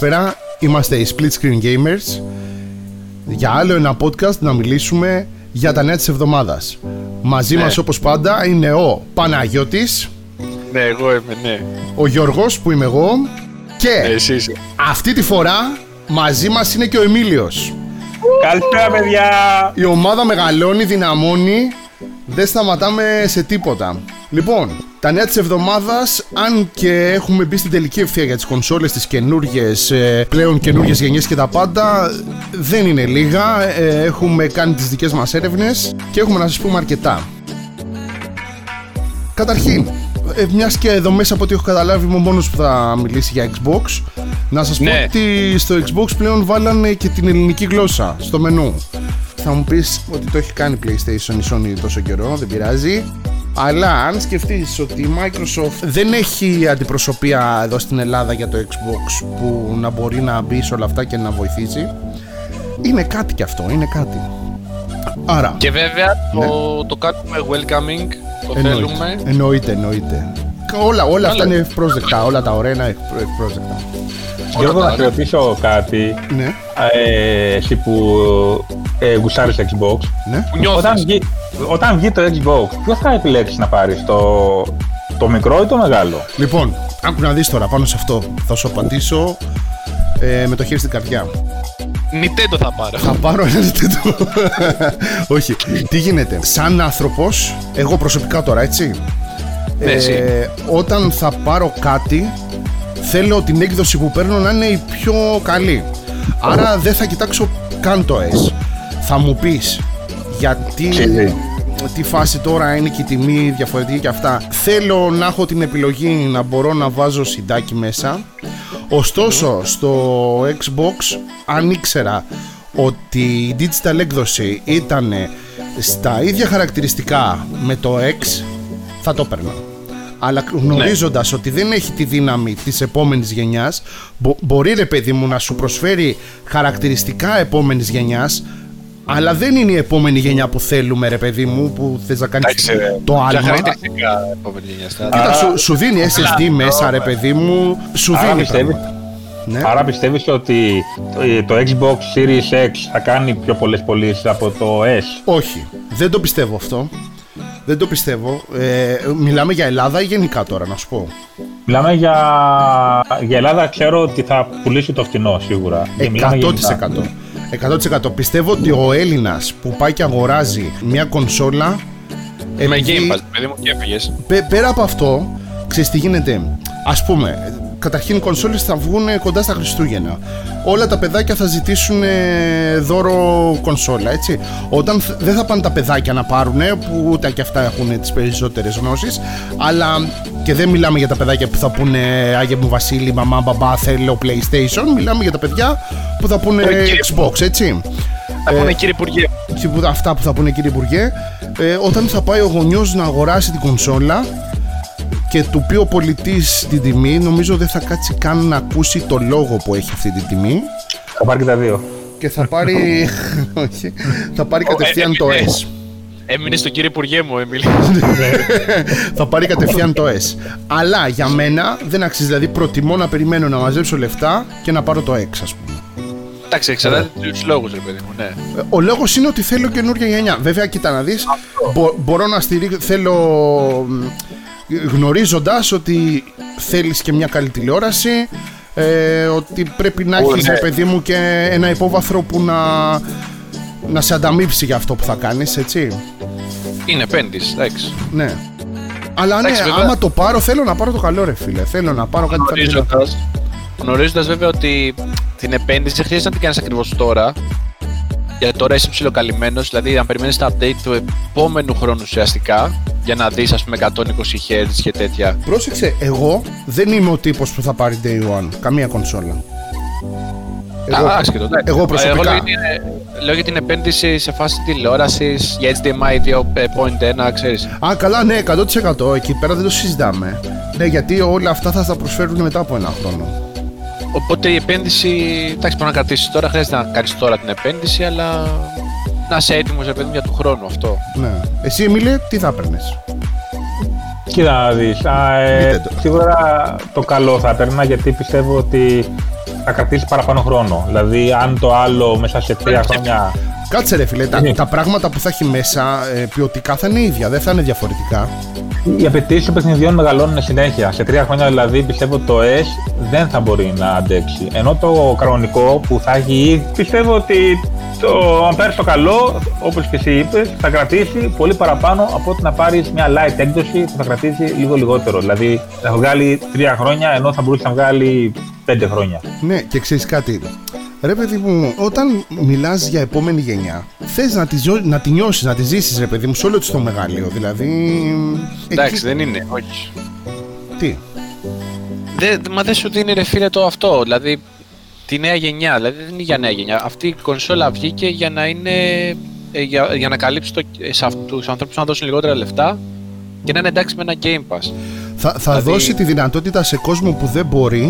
Καλησπέρα, καλησπέρα. Είμαστε οι Split Screen Gamers. Για άλλο ένα podcast να μιλήσουμε για τα νέα της εβδομάδας. Μαζί Ναι. μας όπως πάντα είναι ο Παναγιώτης, Ναι, εγώ είμαι, ναι. ο Γιώργος που είμαι εγώ και Ναι, εσύ είσαι. αυτή τη φορά μαζί μας είναι και ο Εμίλιος. Καλησπέρα, παιδιά! Η ομάδα μεγαλώνει, δυναμώνει, δεν σταματάμε σε τίποτα. Λοιπόν, τα νέα της εβδομάδας, αν και έχουμε μπει στην τελική ευθεία για τις κονσόλες, τις καινούργιες, ε, πλέον καινούργιες γενιές και τα πάντα, δεν είναι λίγα. Ε, έχουμε κάνει τις δικές μας έρευνες και έχουμε να σας πούμε αρκετά. Καταρχήν, ε, μιας και εδώ μέσα από ό,τι έχω καταλάβει είμαι ο μόνος που θα μιλήσει για Xbox, να σας πω Ναι. ότι στο Xbox πλέον βάλανε και την ελληνική γλώσσα στο μενού. Θα μου πεις ότι το έχει κάνει PlayStation η Sony τόσο καιρό, δεν πειράζει. Αλλά αν σκεφτείς ότι η Microsoft δεν έχει αντιπροσωπεία εδώ στην Ελλάδα για το Xbox που να μπορεί να μπει σε όλα αυτά και να βοηθήσει, είναι κάτι κι αυτό, είναι κάτι. Άρα, Και βέβαια το, το κάνουμε welcoming, το Ναι. εννοείται, θέλουμε. εννοείται, εννοείται. Όλα, όλα αυτά Καλά. είναι ευπρόσδεκτα, όλα τα ωραία είναι ευπρό- ευπρόσδεκτα. Γιώργο, τα να σε ωραία. ρωτήσω κάτι. Ναι, Ε, εσύ που ε, γουστάρεις Xbox. ναι. Που νιώθεις. Όταν βγει, όταν βγει το Xbox, ποιος θα επιλέξεις να πάρεις, το, το μικρό ή το μεγάλο; Λοιπόν, άκου να δεις τώρα πάνω σε αυτό. Θα σου απαντήσω ε, με το χέρι στην καρδιά. Nintendo θα πάρω. Θα πάρω ένα Nintendo. Όχι. Τι γίνεται. Σαν άνθρωπος, εγώ προσωπικά τώρα, έτσι. Ναι, εσύ. όταν θα πάρω κάτι, θέλω την έκδοση που παίρνω να είναι η πιο καλή. Άρα δεν θα κοιτάξω καν το S. Θα μου πεις γιατί Αξίζει. τι φάση τώρα είναι και η τιμή διαφορετική και αυτά. Θέλω να έχω την επιλογή να μπορώ να βάζω συντάκι μέσα. Ωστόσο, στο Xbox, αν ήξερα ότι η digital έκδοση ήταν στα ίδια χαρακτηριστικά με το X, θα το έπαιρνα. Αλλά γνωρίζοντας ότι δεν έχει τη δύναμη της επόμενης γενιάς, μπορεί ρε παιδί μου να σου προσφέρει χαρακτηριστικά επόμενης γενιάς, αλλά δεν είναι η επόμενη γενιά που θέλουμε, ρε παιδί μου, που θες να κάνεις Εντάξει, ρε. το Ποια άλμα. χαρακτηριστικά επόμενη γενιά. στα- Κοίτα, σου, σου δίνει SSD μέσα, ρε παιδί μου, σου Άρα δίνει. πιστεύεις, πράγματα. Ναι. άρα πιστεύεις ότι το, το Xbox Series X θα κάνει πιο πολλές πωλήσεις από το S; Όχι, δεν το πιστεύω αυτό. Δεν το πιστεύω. Ε, μιλάμε για Ελλάδα ή γενικά τώρα, να σου πω. Μιλάμε για, για Ελλάδα, ξέρω ότι θα πουλήσει το φτηνό σίγουρα. Δεν μιλάμε γενικά. 100%. 100%. Πιστεύω ότι ο Έλληνας που πάει και αγοράζει μια κονσόλα Με επειδή- Game Pass, παιδί μου, και έφυγες. Πε- πέρα από αυτό, ξέρεις τι γίνεται; Ας πούμε, καταρχήν οι κονσόλες θα βγουν κοντά στα Χριστούγεννα. Όλα τα παιδάκια θα ζητήσουν ε, δώρο κονσόλα, έτσι. Όταν θ- δεν θα πάνε τα παιδάκια να πάρουν, που ούτε και αυτά έχουν τις περισσότερες γνώσεις, αλλά και δεν μιλάμε για τα παιδάκια που θα πούνε Άγια μου Βασίλη, μαμά, μπαμπά, θέλω PlayStation. Μιλάμε για τα παιδιά που θα πούνε Ε, κύριε. Xbox, έτσι. Θα πούνε κύριε Υπουργέ. Και που- αυτά που θα πούνε κύριε Υπουργέ, ε, όταν θα πάει ο γονιός να αγοράσει την κονσόλα και του πει ο πολιτής την τιμή, νομίζω δεν θα κάτσει καν να ακούσει το λόγο που έχει αυτή την τιμή Θα πάρει και τα δύο. και θα πάρει, όχι, θα πάρει κατευθείαν ε, το ε, S. Έμεινε στον κύριο Υπουργέ μου, Εμίλη. θα πάρει κατευθείαν το S. Αλλά για μένα δεν αξίζει, δηλαδή προτιμώ να περιμένω να μαζέψω λεφτά και να πάρω το X ας πούμε. Εντάξει, εξαρτάται τους λόγους, ρε παιδί μου, ναι. Ε, Ο λόγος είναι ότι θέλω καινούργια γενιά. Βέβαια, κοίτα να δεις, μπορώ να στηρίξω. Θέλω. Γνωρίζοντας ότι θέλεις και μια καλή τηλεόραση, ε, ότι πρέπει να Ω, έχεις, ναι. παιδί μου, και ένα υπόβαθρο που να, να σε ανταμείψει για αυτό που θα κάνεις, έτσι. Είναι επένδυση, εντάξει. Ναι. Αλλά ναι, Εντάξει, βέβαια. άμα το πάρω, θέλω να πάρω το καλό, ρε φίλε. Θέλω να πάρω κάτι θα Γνωρίζοντας, γνωρίζοντας βέβαια ότι την επένδυση δεν χρειάζεται να την κάνεις ακριβώς τώρα. Γιατί τώρα είσαι ψιλοκαλυμμένος, δηλαδή αν περιμένεις τα update του επόμενου χρόνου ουσιαστικά για να δεις ας πούμε 120 Hz και τέτοια. Πρόσεξε, εγώ δεν είμαι ο τύπος που θα πάρει day one. Καμία κονσόλα. Εγώ, Α, άσχετο, εντάξει. εγώ προσωπικά. Εγώ λέω για, την, λέω για την επένδυση σε φάση τηλεόρασης, για HDMI 2.1, ξέρεις. Α, καλά, ναι, 100%. Εκεί πέρα δεν το συζητάμε. Ναι, γιατί όλα αυτά θα τα προσφέρουν μετά από ένα χρόνο. Οπότε η επένδυση, εντάξει, μπορεί να κρατήσεις τώρα, χρειάζεται να κάνεις τώρα την επένδυση, αλλά να είσαι έτοιμος για παιδί μου, για του χρόνου αυτό. Ναι. Εσύ, Εμίλε, τι θα έπαιρνε. Κοίτα να δεις, α, ε, Nintendo. σίγουρα το καλό θα έπαιρνα γιατί πιστεύω ότι θα κρατήσει παραπάνω χρόνο. Δηλαδή, αν το άλλο μέσα σε τρία χρόνια. Κάτσε ρε φίλε, τα, Ναι. τα πράγματα που θα έχει μέσα ε, ποιοτικά θα είναι ίδια, δεν θα είναι διαφορετικά. Οι απαιτήσεις των παιχνιδιών μεγαλώνουν συνέχεια. Σε τρία χρόνια δηλαδή πιστεύω το S δεν θα μπορεί να αντέξει. Ενώ το κανονικό που θα έχει ήδη, πιστεύω ότι το, αν πάρει το καλό, όπως και εσύ είπες, θα κρατήσει πολύ παραπάνω από ότι να πάρεις μια light έκδοση που θα κρατήσει λίγο λιγότερο. Δηλαδή θα βγάλει τρία χρόνια ενώ θα μπορούσε να βγάλει πέντε χρόνια. Ναι, και ξέρεις κάτι. Ρε παιδί μου, όταν μιλάς για επόμενη γενιά, θες να, τη ζω- να τη νιώσεις, να τη ζήσεις, ρε παιδί μου, σε όλο της το μεγαλείο. Δηλαδή. Εντάξει, εκεί- δεν είναι, όχι. Τι; Δεν, μα δεν σου δίνει ρε φίλε το αυτό. Δηλαδή τη νέα γενιά. Δηλαδή δεν είναι για νέα γενιά. Αυτή η κονσόλα βγήκε για να είναι. ε, για, για να καλύψει το, ε, σε αυτού τους ανθρώπους να δώσουν λιγότερα λεφτά και να είναι εντάξει με ένα Game Pass. Θα, θα Δηλαδή- δώσει τη δυνατότητα σε κόσμο που δεν μπορεί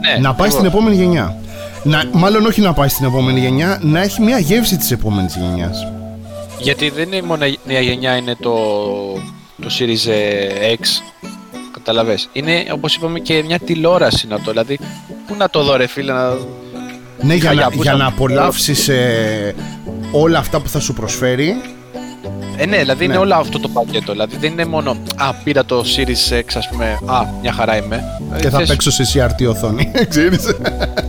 Ναι, να πάει στην ακριβώς. επόμενη γενιά. Να, μάλλον όχι να πάει στην επόμενη γενιά, να έχει μια γεύση της επόμενης γενιάς. Γιατί δεν είναι μόνο η νέα γενιά, είναι το, το Series ε, X. Καταλαβες. Είναι όπως είπαμε και μια τηλεόραση να το. Δηλαδή, πού να το δω, ρε φίλε, να. Ναι, για, Χαλιά, να, πού για θα- να απολαύσεις όλα αυτά που θα σου προσφέρει. Ε, ναι, δηλαδή Ναι. είναι όλο αυτό το πακέτο. Δηλαδή δεν είναι μόνο. Α, πήρα το Series X, ας πούμε. Α, μια χαρά είμαι. Και Ε, θα θες- παίξω σε CRT οθόνη. Ξέρεις.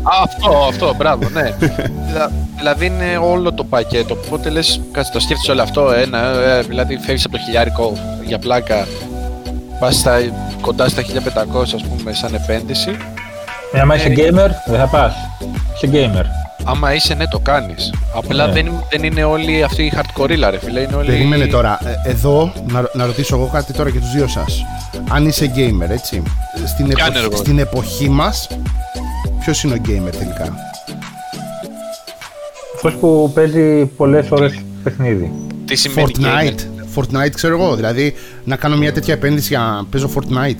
Α, αυτό, αυτό, μπράβο, ναι. Δηλα- δηλαδή είναι όλο το πακέτο. Οπότε λες, κάτσε το σκέφτεσαι όλο αυτό. Ένα, ε, δηλαδή φεύγεις από το χιλιάρικο για πλάκα. Πας κοντά στα 1500, ας πούμε, σαν επένδυση. Ε, άμα είσαι Ε, gamer, δεν θα πας. Είσαι gamer. Άμα είσαι, ναι, το κάνεις. Απλά Ναι. δεν, δεν είναι όλοι αυτοί οι hardcore, ρε φίλε. Είναι όλοι... Περίμενε τώρα. Ε, Εδώ να, να ρωτήσω εγώ κάτι τώρα και τους δύο σας. Αν είσαι gamer, έτσι. Στην, Κι εποχή, άνεργος. στην εποχή μας, ποιος είναι ο gamer τελικά; Αυτός που παίζει πολλές ώρες παιχνίδι. Τι σημαίνει Fortnite. gamer? Fortnite ξέρω εγώ. Δηλαδή να κάνω μια τέτοια επένδυση για να παίζω Fortnite.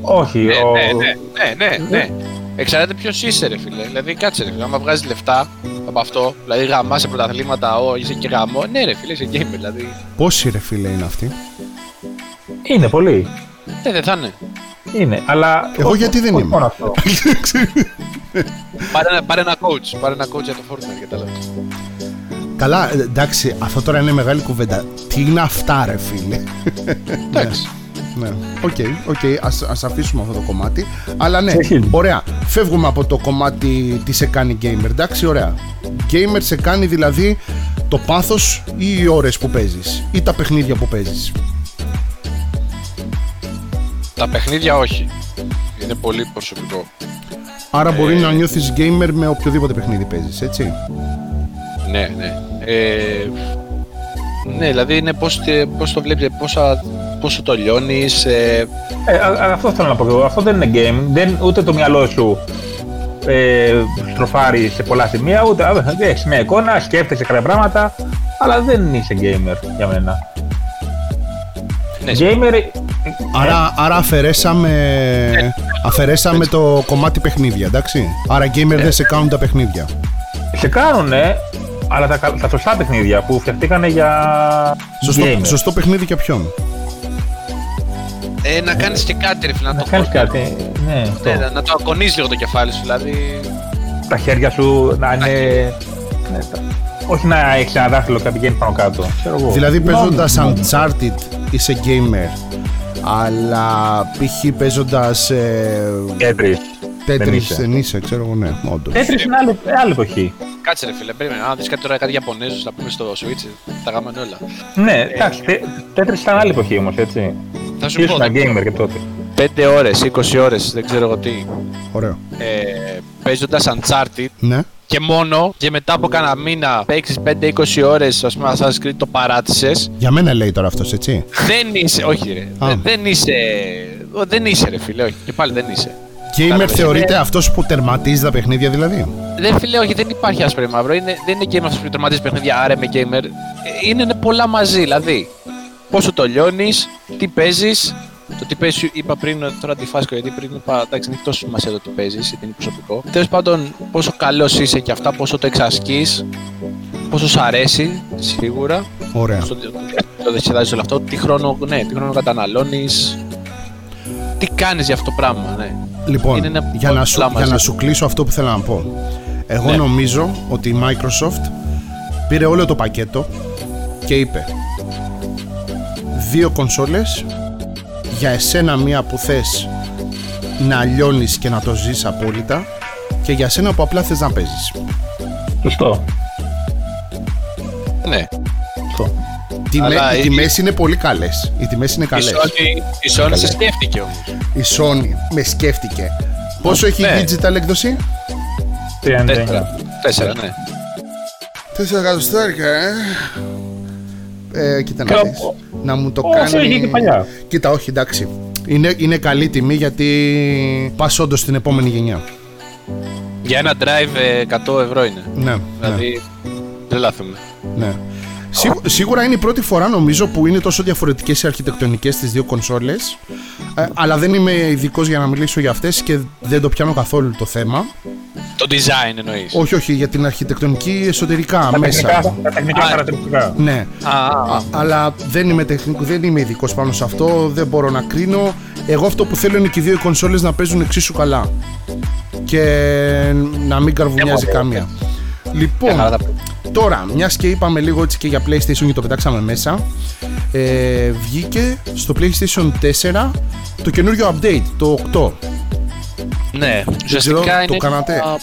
Όχι, Ναι, ο... ναι, ναι, ναι, ναι, ναι. Εξαρτάται ποιος είσαι, ρε φίλε. Δηλαδή, κάτσε, ρε φίλε. Άμα βγάζεις λεφτά από αυτό, δηλαδή γαμάς σε πρωταθλήματα, ο, είσαι και γαμό. Ναι, ρε φίλε, είσαι gamer. Δηλαδή, Πόσοι ρε φίλε είναι αυτοί; είναι πολύ. δεν, δεν θα είναι. Είναι, αλλά. Εγώ όχι- γιατί δεν όχι είμαι; μόνο αυτό. Πάρε, ένα- πάρε ένα coach. Πάρε ένα coach για το Fortnite, κατάλαβε. Καλά, ε, εντάξει, αυτό τώρα είναι μεγάλη κουβέντα. Τι είναι αυτά ρε φίλε; Εντάξει. Ναι, OK, OK, ας, ας αφήσουμε αυτό το κομμάτι. Αλλά ναι, Όχι. ωραία. Φεύγουμε από το κομμάτι τι σε κάνει gamer. Εντάξει, ωραία. Gamer σε κάνει δηλαδή το πάθος ή οι ώρες που παίζεις ή τα παιχνίδια που παίζεις. Τα παιχνίδια όχι. Είναι πολύ προσωπικό. Άρα μπορεί Ε. να νιώθεις gamer με οποιοδήποτε παιχνίδι παίζεις, έτσι; Ναι, ναι. Ε, ναι, δηλαδή είναι πώς, τε- πώς το βλέπεις, πόσα, πόσο το λιώνεις. Ε, Ε, α- α- αυτό θέλω να πω και εγώ. Αυτό δεν είναι game. Δεν, ούτε το μυαλό σου ε, στροφάρει σε πολλά σημεία, ούτε έχεις μια εικόνα, σκέφτεσαι κάποια πράγματα, αλλά δεν είσαι gamer για μένα. ναι, Gamer. ε, Άρα, άρα αφαιρέσαμε, αφαιρέσαμε το κομμάτι παιχνίδια, εντάξει. Άρα gamer δεν σε κάνουν τα παιχνίδια. σε κάνουνε, αλλά τα, κα- τα σωστά παιχνίδια που φτιαχτήκαν για Σωστό, gamer. σωστό παιχνίδι για ποιον; ε, να κάνεις και κάτι, ρε φίλε, να, Να το κάνεις χώσεις. κάτι. Ναι, αυτό. Ναι, να, να το ακονείς λίγο το κεφάλι σου, δηλαδή. Τα χέρια σου να είναι. ναι, τα- όχι να έχεις ένα δάχτυλο και να πηγαίνεις πάνω κάτω. Ξέρω εγώ. Δηλαδή παίζοντας Νόμιμο. Uncharted είσαι gamer. Αλλά π.χ. παίζοντας Tetris. Δεν Tetris είσαι. δεν είσαι, ξέρω εγώ, ναι, όντως. Tetris είναι άλλη, άλλη εποχή. Κάτσε, ρε φίλε, περίμενε. Αν δεις κάτι τώρα, κάτι Ιαπωνέζους, να πούμε στο Switch, τα γάμανε όλα. Ναι, εντάξει, τε- Tetris ήταν άλλη εποχή όμως, έτσι. Θα σου πω, Ήσουν gamer και τότε. 5 ώρες, 20 ώρες, δεν ξέρω εγώ τι. Ωραίο. Ε, παίζοντας Uncharted Ναι. και μόνο και μετά από κάνα μήνα παίξεις 5-20 ώρες, ας πούμε, Assassin's Creed το παράτησες, Για μένα λέει τώρα αυτός, έτσι. δεν είσαι, όχι ρε, Α. δεν, δεν είσαι, ο, δεν είσαι ρε φίλε, όχι, και πάλι δεν είσαι. Gamer Κατάλαβες, θεωρείται είναι- αυτός που τερματίζει τα παιχνίδια, δηλαδή; Δεν φίλε, όχι, δεν υπάρχει άσπρο ή μαύρο. Είναι, δεν είναι gamer αυτός που τερματίζει παιχνίδια, άρα είμαι gamer. Ε, Είναι, είναι πολλά μαζί, δηλαδή. Πόσο το λιώνεις, τι παίζεις. Το τι παίζει, είπα πριν, τώρα τη φάσκω γιατί πριν είπα εντάξει, δεν έχει τόσο σημασία το τι παίζεις, γιατί είναι προσωπικό. Τέλος πάντων, πόσο καλός είσαι και αυτά, πόσο το εξασκείς, πόσο σου αρέσει, σίγουρα. Ωραία. Πόσο το, το διασκεδάζεις όλο αυτό, τι χρόνο, ναι, τι χρόνο καταναλώνεις. Τι κάνεις για αυτό το πράγμα, ναι. Λοιπόν, Είναι ένα για, να σου, πλάμα για να μαζί. σου κλείσω αυτό που θέλω να πω. Εγώ Ναι. νομίζω ότι η Microsoft πήρε όλο το πακέτο και είπε δύο κονσόλες για εσένα μία που θες να λιώνεις και να το ζεις απόλυτα και για σένα που απλά θες να παίζεις. Σωστό. Ναι. Σωστό. Τιμέ, Αλλά οι η- τιμές είναι πολύ καλές. Οι τιμές είναι Η καλές. Sony, η Sony σε σκέφτηκε όμως. Η Sony με σκέφτηκε. Πόσο έχει η ναι. digital έκδοση; 39. Τέσσερα. Τέσσερα, ναι. 4 εκατοστάρικα, ε. Ε, κοίτα να Κάπου- δεις. Να μου το Όσο κάνει... είχε και παλιά. Κοίτα, όχι, εντάξει. Είναι, είναι καλή τιμή γιατί πας όντως στην επόμενη γενιά. Για ένα drive ε, 100 ευρώ είναι. Ναι, ναι, Δηλαδή, δεν λάθουμε. ναι. Σίγου- σίγουρα είναι η πρώτη φορά νομίζω που είναι τόσο διαφορετικές οι αρχιτεκτονικές στις δύο κονσόλες ε, αλλά δεν είμαι ειδικός για να μιλήσω για αυτές και δεν το πιάνω καθόλου το θέμα Το design εννοείς. όχι όχι για την αρχιτεκτονική εσωτερικά Τα μέσα τεχνικά, τα τεχνικά Α, χαρακτηριστικά. ναι Α, α, α. Α, αλλά δεν είμαι τεχνικό, δεν είμαι ειδικός πάνω σε αυτό, δεν μπορώ να κρίνω. Εγώ αυτό που θέλω είναι και οι δύο οι κονσόλες να παίζουν εξίσου καλά. Και να μην καρβουνιάζει Ε, καμία. Μια Λοιπόν, χαρά τα- τώρα, μιας και είπαμε λίγο έτσι και για PlayStation και το πετάξαμε μέσα, ε, βγήκε στο PlayStation 4 το καινούριο update, το 8. Ναι, ξέρω, ουσιαστικά το είναι. κάνατε; ένα-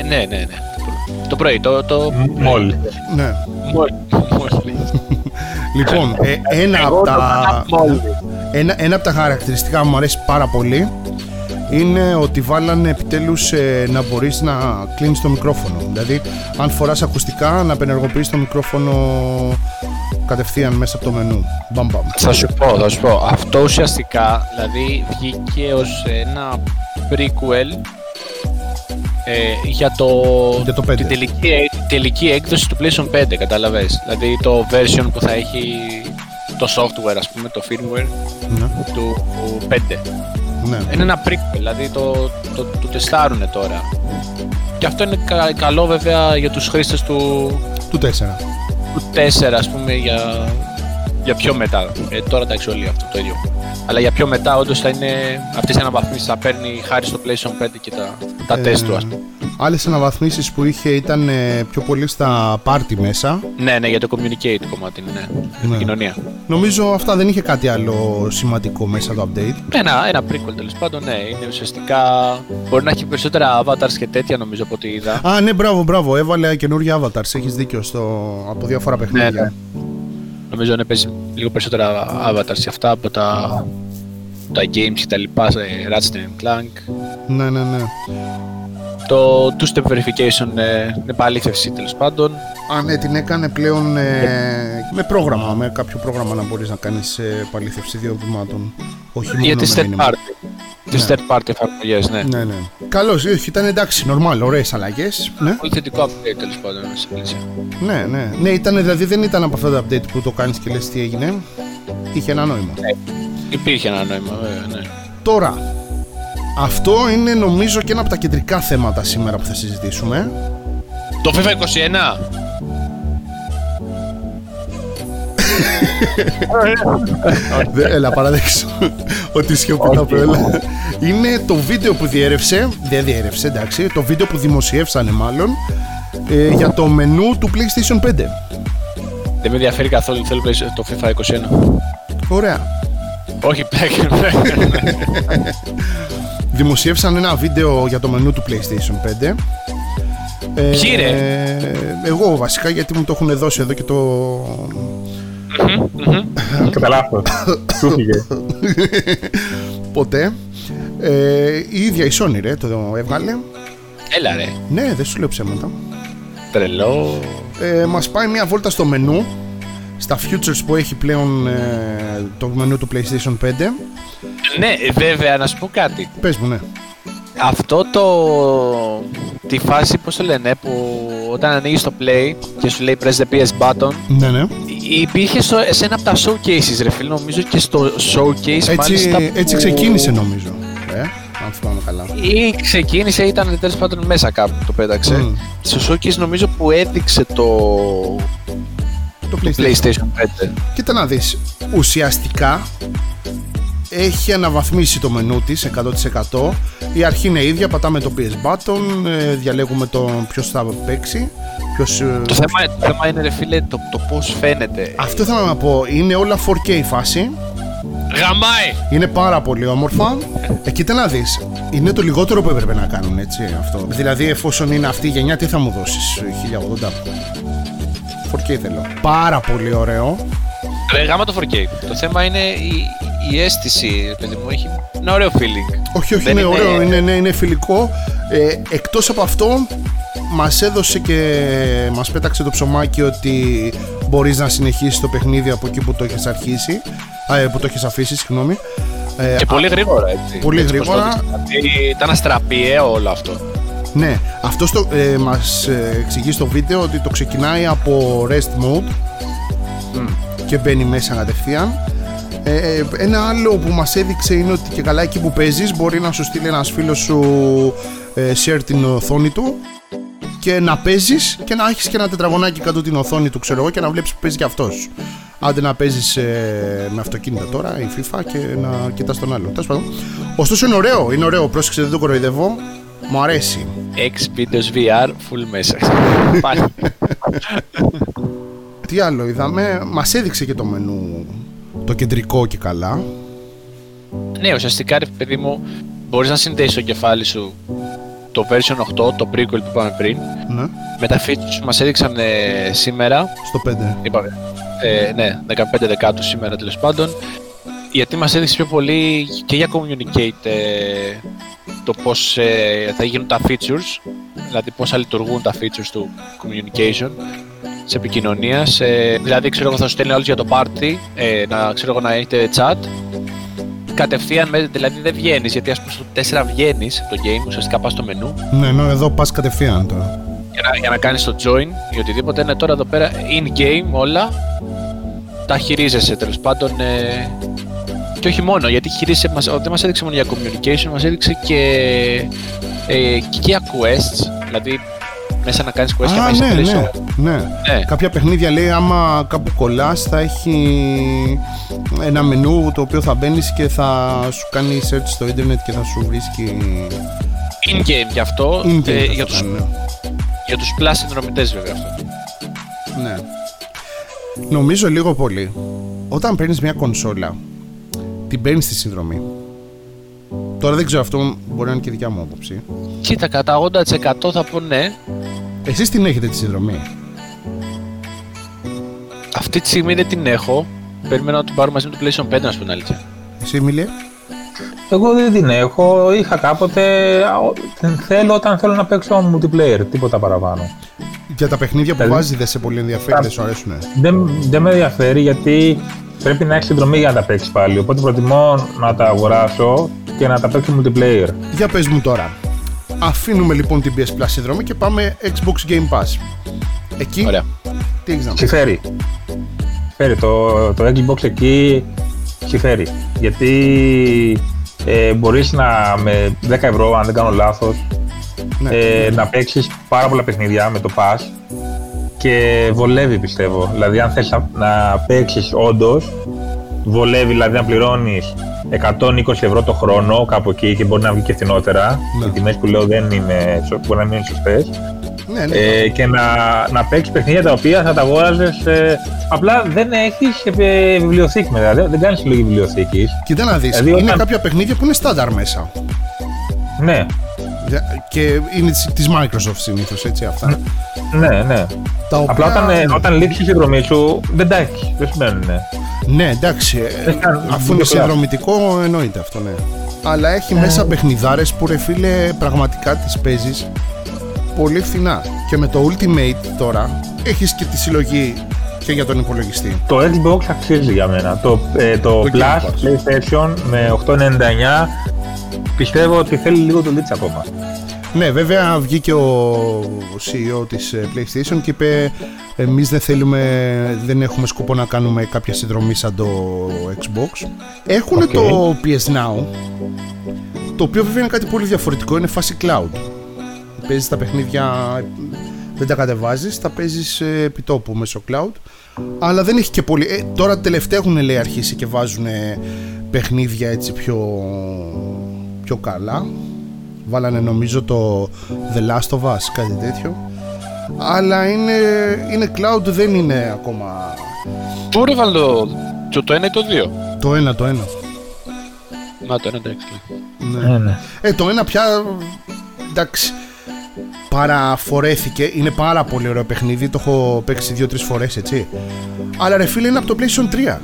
Ε, ναι, ναι, ναι. Το πρωί, το. το... Μόλι. Ναι. Μόλι. Μόλι. Λοιπόν, ε, ένα, Εγώ από το τα, έκανα μόλι. ένα, ένα από τα χαρακτηριστικά που μου αρέσει πάρα πολύ είναι ότι βάλανε επιτέλους ε, να μπορείς να κλείνεις το μικρόφωνο. Δηλαδή, αν φοράς ακουστικά, να απενεργοποιείς το μικρόφωνο κατευθείαν μέσα από το μενού. Μπαμ μπαμ. Θα σου πω, θα σου πω. Αυτό ουσιαστικά δηλαδή βγήκε ως ένα prequel ε, για, το, Για το 5. την τελική, τελική έκδοση του PlayStation 5, κατάλαβες. Δηλαδή το version που θα έχει το software, ας πούμε, το firmware Ναι, του 5. Ναι. Είναι ένα prequel, δηλαδή το, το, το τεστάρουνε τώρα. Και αυτό είναι κα- καλό βέβαια για τους χρήστες του, Του 4. του 4 ας πούμε για, για πιο μετά. Ε, τώρα εντάξει όλοι αυτό το ίδιο. Αλλά για πιο μετά όντως θα είναι αυτές οι αναβαθμίσεις θα παίρνει χάρη στο PlayStation 5 και τα, τα τεστ του ας πούμε. Άλλες αναβαθμίσεις που είχε ήταν ε, πιο πολύ στα party μέσα. Ναι, ναι, για το communicate κομμάτι, ναι, ναι. Ναι. Επικοινωνία. Νομίζω αυτά δεν είχε κάτι άλλο σημαντικό μέσα το update. Ένα, ένα prequel τέλος πάντων, ναι. Είναι ουσιαστικά. Μπορεί να έχει περισσότερα avatars και τέτοια νομίζω από ό,τι είδα. Α, ναι, μπράβο, μπράβο. Έβαλε καινούργια avatars. Έχεις δίκιο στο... από διάφορα παιχνίδια. ναι. Νομίζω να παίζει λίγο περισσότερα avatars σε αυτά από τα, τα games και τα λοιπά, σε Ratchet Clank. ναι, ναι. ναι. Το two-step verification ε, είναι επαλήθευση τέλος πάντων. Α, ναι, την έκανε πλέον ε, με πρόγραμμα, με κάποιο πρόγραμμα να μπορείς να κάνεις ε, παλήθευση δύο βημάτων. Όχι μόνο Για τις με third μήνυμα. party. Τις third party εφαρμογές, ναι. Ναι, ναι. Καλώς, όχι, ήταν εντάξει, normal, ωραίες αλλαγές. Ναι, Πολύ θετικό update τέλος πάντων σε πλαίσια. ναι, ναι. Ναι, ήταν, δηλαδή δεν ήταν από αυτά τα update που το κάνεις και λες τι έγινε. Είχε ένα νόημα. Υπήρχε ένα νόημα, βέβαια, ναι. Τώρα, αυτό είναι νομίζω και ένα από τα κεντρικά θέματα σήμερα που θα συζητήσουμε. Το FIFA 21! Δε- Έλα, παραδέξω ότι σιωπητά από έλα. Είναι το βίντεο που διέρευσε, δεν διέρευσε εντάξει, το βίντεο που δημοσιεύσανε μάλλον ε, για το μενού του PlayStation 5. Δεν με ενδιαφέρει καθόλου, θέλω PlayStation- το FIFA 21. Ωραία. Όχι, πλέον. Δημοσιεύσαν ένα βίντεο για το μενού του PlayStation 5. Ε, Ποιοι, ρε; ε, εγώ βασικά γιατί μου το έχουν δώσει εδώ και το... Κατά λάθος. Σου φύγε. ποτέ. Ε, η ίδια η Sony ρε το έβγαλε. Έλα ρε, Ναι, δεν σου λέω ψέματα. τρελό. ε, μας πάει μια βόλτα στο μενού στα futures που έχει πλέον ε, το μενού του PlayStation 5 Ναι, βέβαια, να σου πω κάτι. πες μου ναι Αυτό το... Τη φάση, πώς το λένε, που όταν ανοίγεις το play και σου λέει press the PS button, ναι ναι υπήρχε στο, σε ένα από τα showcases, ρε φίλε, νομίζω και στο showcase μάλιστα έτσι, που... έτσι ξεκίνησε νομίζω ε, αν θυμάμαι καλά Ή ξεκίνησε, ήταν τέλος πάντων μέσα κάπου το πέταξε. Μμ. Στο showcase νομίζω που έδειξε το, το το PlayStation. PlayStation 5. Κοίτα να δεις ουσιαστικά έχει αναβαθμίσει το μενού της 100% η αρχή είναι ίδια, πατάμε το PS button ε, διαλέγουμε το ποιος θα παίξει ποιος, ε, Το θέμα, το θέμα είναι ρε φίλε το, το πώς φαίνεται. αυτό θέλω να πω είναι όλα 4K η φάση Γαμάει! είναι πάρα πολύ όμορφα ε, κοίτα να δεις είναι το λιγότερο που έπρεπε να κάνουν έτσι αυτό δηλαδή εφόσον είναι αυτή η γενιά τι θα μου δώσεις 1080 4K θέλω πάρα πολύ ωραίο Ρε γάμα το 4K. Το θέμα είναι η, η αίσθηση, ρε παιδί μου, έχει ένα ωραίο feeling. Όχι, όχι, Δεν είναι, είναι- ωραίο, είναι, είναι, είναι φιλικό. Ε, εκτός από αυτό, μας έδωσε και μας πέταξε το ψωμάκι ότι μπορείς να συνεχίσεις το παιχνίδι από εκεί που το έχεις αρχίσει, α, ε, που το έχεις αφήσει, συγγνώμη. Ε, Και πολύ γρήγορα, έτσι. πολύ Έτσι πως το γρήγορα. δείξαν. Δηλαδή, Ήταν αστραπιαίο όλο αυτό. Ναι, αυτό στο, ε, μας ε, εξηγεί στο βίντεο ότι το ξεκινάει από rest mode και μπαίνει μέσα κατευθείαν. Ε, ε, ένα άλλο που μας έδειξε είναι ότι και καλά εκεί που παίζεις μπορεί να σου στείλει ένας φίλος σου ε, share την οθόνη του και να παίζεις και να έχεις και ένα τετραγωνάκι κάτω την οθόνη του ξέρω εγώ και να βλέπεις που παίζει και αυτός. Άντε να παίζεις ε, με αυτοκίνητα τώρα η FIFA και να κοιτάς τον άλλο. Τέλος πάντων. Ωστόσο είναι ωραίο, είναι ωραίο, πρόσεξε δεν το κοροϊδεύω. Μου αρέσει. X videos VR full μέσα. Πάλι. Τι άλλο είδαμε, μας έδειξε και το μενού το κεντρικό και καλά. ναι, ουσιαστικά ρε παιδί μου, μπορείς να συνδέσεις στο κεφάλι σου το version 8, το prequel που είπαμε πριν, Ναι, με τα features που μας έδειξαν ε, σήμερα, στο 5. είπαμε, ε, ναι, 15 Δεκάτου σήμερα τέλος πάντων, γιατί μας έδειξε πιο πολύ και για communicate ε, το πώς ε, θα γίνουν τα features, δηλαδή πώς θα λειτουργούν τα features του communication σε επικοινωνίας. σε- δηλαδή, ξέρω εγώ, θα σου στέλνει όλους για το party, ε, να, ξέρω εγώ, να έχετε chat. Κατευθείαν, με- δηλαδή δεν βγαίνεις, γιατί ας πούμε στο 4 βγαίνεις το game, ουσιαστικά πας στο μενού Ναι, ενώ εδώ πας κατευθείαν τώρα. για να, για να κάνεις το join ή οτιδήποτε. Είναι τώρα εδώ πέρα in-game όλα. Τα χειρίζεσαι τέλος πάντων. Ε, και όχι μόνο, γιατί χειρίζεσαι, μας, δεν μας έδειξε μόνο για communication, μας έδειξε και, ε, και για quests. Δηλαδή, μέσα να κάνεις quests και Α, μέσα ναι, στο ναι, ναι. Ναι. Κάποια παιχνίδια λέει άμα κάπου κολλάς θα έχει ένα μενού το οποίο θα μπαίνεις και θα σου κάνεις search στο ίντερνετ και θα σου βρίσκει In-game γι' αυτό, in-game ε, θα για, το τους, κάνει, ναι. για τους plus συνδρομητές βέβαια αυτό. Ναι. Νομίζω λίγο πολύ. Όταν παίρνεις μια κονσόλα, την παίρνει στη συνδρομή. Τώρα δεν ξέρω αυτό, μπορεί να είναι και δικιά μου άποψη. Κοίτα, κατά 80% θα πω ναι. Εσείς την έχετε τη συνδρομή; Αυτή τη στιγμή δεν την έχω. Περιμένω να την πάρω μαζί με το PlayStation 5, να σου πω την αλήθεια. Εσύ, Μίλια. Εγώ δεν την έχω. Είχα κάποτε. α, ο- Την θέλω όταν θέλω να παίξω multiplayer. Τίποτα παραπάνω. Για τα παιχνίδια που Δηλαδή- βάζεις δεν σε πολύ ενδιαφέρει, Τα- δεν σου αρέσουν. Δεν, δεν με ενδιαφέρει γιατί πρέπει να έχεις συνδρομή για να τα παίξεις πάλι. Οπότε προτιμώ να τα αγοράσω και να τα παίξω multiplayer. Για πες μου τώρα. Αφήνουμε λοιπόν την PS Plus συνδρομή και πάμε Xbox Game Pass. Εκεί, Ωραία. τι έχεις να πεις; Συμφέρει. Συμφέρει. Το, το Xbox εκεί συμφέρει. Γιατί ε, μπορείς να με 10 ευρώ, αν δεν κάνω λάθος, Ναι. ε, να παίξεις πάρα πολλά παιχνίδια με το Pass και βολεύει πιστεύω. Δηλαδή αν θες να, να παίξεις όντως, βολεύει δηλαδή να πληρώνεις 120 ευρώ το χρόνο κάπου εκεί και μπορεί να βγει και φθηνότερα. Ναι. Οι τιμές που λέω δεν είναι, σω- μπορεί να μην είναι σωστές. ναι, ναι. Ε, και να, να παίξεις παιχνίδια τα οποία θα τα αγόραζες. απλά δεν έχεις βιβλιοθήκη μετά. Δεν, δεν κάνεις συλλογή βιβλιοθήκης. Κοίτα να δεις, δηλαδή, είναι όταν- κάποια παιχνίδια που είναι στάνταρ μέσα. Ναι, Και είναι της- της Microsoft συνήθως, έτσι αυτά. ναι, ναι. Τα οποία... Απλά όταν, ε, όταν λήξει η συνδρομή σου δεν τα έχεις. Δεν σημαίνουν. Ναι. Ναι, εντάξει. ε, Δεν κάνει- Αφού δεν είναι το συνδρομητικό, εννοείται αυτό, ναι. Αλλά έχει Ε. μέσα παιχνιδάρες που ρε φίλε πραγματικά τις παίζεις πολύ φθηνά. Και με το Ultimate τώρα έχεις και τη συλλογή και για τον υπολογιστή. Το Xbox αξίζει για μένα. Το, ε, το, Το Game Plus Pass. PlayStation με 899 πιστεύω ότι θέλει λιγουλίτσα ακόμα. Ναι, βέβαια βγήκε ο CEO της ε, PlayStation και είπε εμείς δεν θέλουμε, δεν έχουμε σκοπό να κάνουμε κάποια συνδρομή σαν το Xbox. Έχουν Οκ. το PS Now, το οποίο βέβαια είναι κάτι πολύ διαφορετικό, είναι φάση cloud. Παίζεις τα παιχνίδια, δεν τα κατεβάζεις, τα παίζεις ε, επιτόπου μέσω cloud. Αλλά δεν έχει και πολύ. Ε, τώρα τελευταία έχουν λέει αρχίσει και βάζουν παιχνίδια έτσι πιο, πιο καλά. Βάλανε νομίζω το The Last of Us, κάτι τέτοιο. Αλλά είναι, είναι cloud, δεν είναι ακόμα... Πού ρε το, το, το ένα ή το δύο; Το ένα, το ένα. Να, το ένα εντάξει. Ναι. Ναι, ναι. Ε, το ένα πια, εντάξει, παραφορέθηκε. Είναι πάρα πολύ ωραίο παιχνίδι. Το έχω παίξει δύο-τρεις φορές, έτσι. Αλλά ρε φίλε είναι από το PlayStation 3.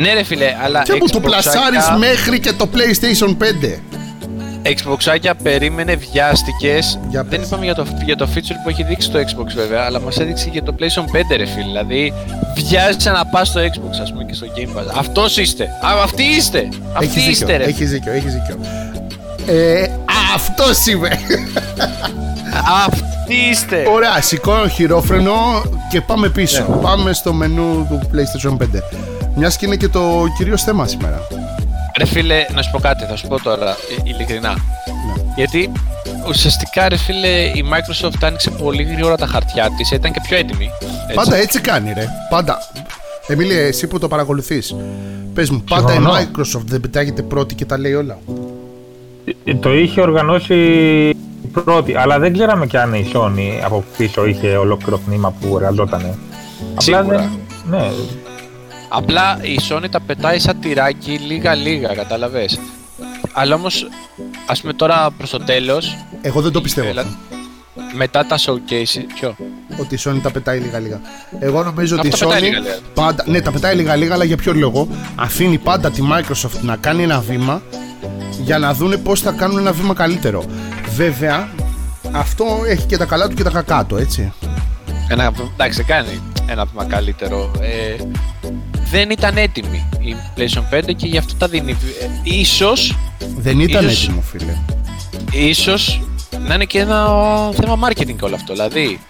Ναι ρε φίλε, αλλά Και που το Xboxάκια- πλασάρεις μέχρι και το PlayStation 5. Xboxάκια περίμενε, βιάστηκες. Για Δεν πες. είπαμε για το, για το feature που έχει δείξει το Xbox βέβαια, αλλά μας έδειξε και το PlayStation 5 ρε φίλε. Δηλαδή, βιάζεσαι να πας στο Xbox, ας πούμε, και στο Game Pass. Αυτός είστε. Α, αυτοί είστε. Αυτοί Έχεις είστε, δίκιο, ρε. έχεις δίκιο, έχεις δίκιο. Ε, αυτός είμαι. Αυτοί είστε. Ωραία, σηκώνω χειρόφρενο και πάμε πίσω. Πάμε στο μενού του PlayStation 5. Μιας και είναι και το κυρίως θέμα σήμερα. Ρε φίλε, να σου πω κάτι, θα σου πω τώρα, ε, ειλικρινά. Ναι. Γιατί ουσιαστικά, ρε φίλε, η Microsoft άνοιξε πολύ γρήγορα τα χαρτιά της, ήταν και πιο έτοιμη. έτσι. Πάντα έτσι κάνει, ρε. Πάντα. Εμίλη, εσύ που το παρακολουθείς Πες μου, πάντα η Συμφωνώ. Microsoft δεν πετάγεται πρώτη και τα λέει όλα. Ε, Το είχε οργανώσει πρώτη, αλλά δεν ξέραμε κι αν η Sony από πίσω είχε ολόκληρο τμήμα που εργαζόταν. Σίγουρα. δεν. Ναι, Απλά η Sony τα πετάει σαν τυράκι λίγα-λίγα, κατάλαβες. Αλλά όμως, ας πούμε τώρα προς το τέλος, Εγώ δεν το πιστεύω Έλα. αυτό. μετά τα showcase, ποιο; Ότι η Sony τα πετάει λίγα-λίγα. Εγώ νομίζω ότι η Αυτό τα πετάει Sony. λίγα-λίγα. Πάντα, ναι, τα πετάει λίγα-λίγα, αλλά για ποιο λόγο; Αφήνει πάντα τη Microsoft να κάνει ένα βήμα για να δούνε πώς θα κάνουν ένα βήμα καλύτερο. Βέβαια, αυτό έχει και τα καλά του και τα κακά του, έτσι. Ένα, εντάξει, δεν κάνει ένα βήμα καλύτερο. Ε, δεν ήταν έτοιμη η PlayStation 5 και γι' αυτό τα δίνει. Ε, ίσως, Δεν ήταν Ίσως- έτοιμο, φίλε. ίσως να είναι και ένα θέμα marketing όλο αυτό. Δηλαδή,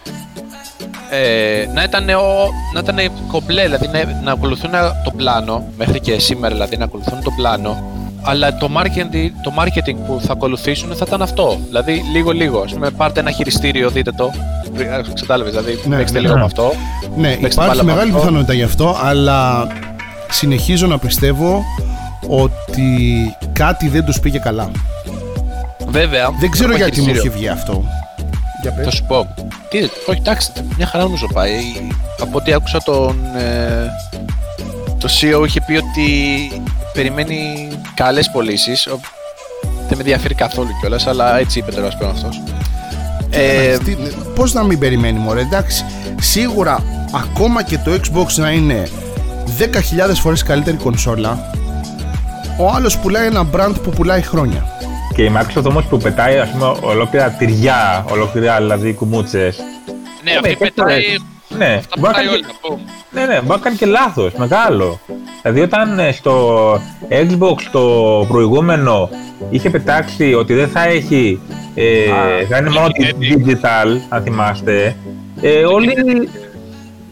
ε, να ήταν, ο, να ήταν κομπλέ, δηλαδή να, να ακολουθούν το πλάνο, μέχρι και σήμερα δηλαδή να ακολουθούν το πλάνο, αλλά το marketing, το marketing που θα ακολουθήσουν θα ήταν αυτό. Δηλαδή, λίγο-λίγο. Ας πούμε, πάρτε ένα χειριστήριο, δείτε το. Κατάλαβες, δηλαδή, Ναι, παίξτε ναι, λίγο ναι. με αυτό. Ναι, Παίξτε υπάρχει μπάλα με μεγάλη αυτό. πιθανότητα γι' αυτό, αλλά συνεχίζω να πιστεύω ότι κάτι δεν τους πήγε καλά. Βέβαια. Δεν ξέρω το γιατί μου χειριστήριο. έχει βγει αυτό. Για πες. Θα σου πω. Τι, όχι, εντάξει, μια χαρά νομίζω πάει. Από ό,τι άκουσα τον. Ε, το CEO είχε πει ότι περιμένει καλές πωλήσεις. Δεν με ενδιαφέρει καθόλου κιόλας, αλλά έτσι είπε τώρα πούμε αυτός. Ε, Τι- Πώς να μην περιμένει μωρέ, εντάξει. Σίγουρα ακόμα και το Xbox να είναι 10.000 φορές καλύτερη κονσόλα, ο άλλος πουλάει ένα brand που πουλάει χρόνια. και η Microsoft όμως που πετάει ας πούμε ολόκληρα τυριά, ολόκληρα δηλαδή κουμούτσες. ναι, αυτή και πετάει. Ναι, Αυτά μπορεί να πετάει κάνει όλα. boom. Ναι, ναι, μπορεί να κάνει και λάθος, μεγάλο. Δηλαδή, όταν ε, στο Xbox το προηγούμενο είχε πετάξει ότι δεν θα έχει. Ε, Α, θα είναι μόνο είχε digital, αν θυμάστε. Ε, όλοι.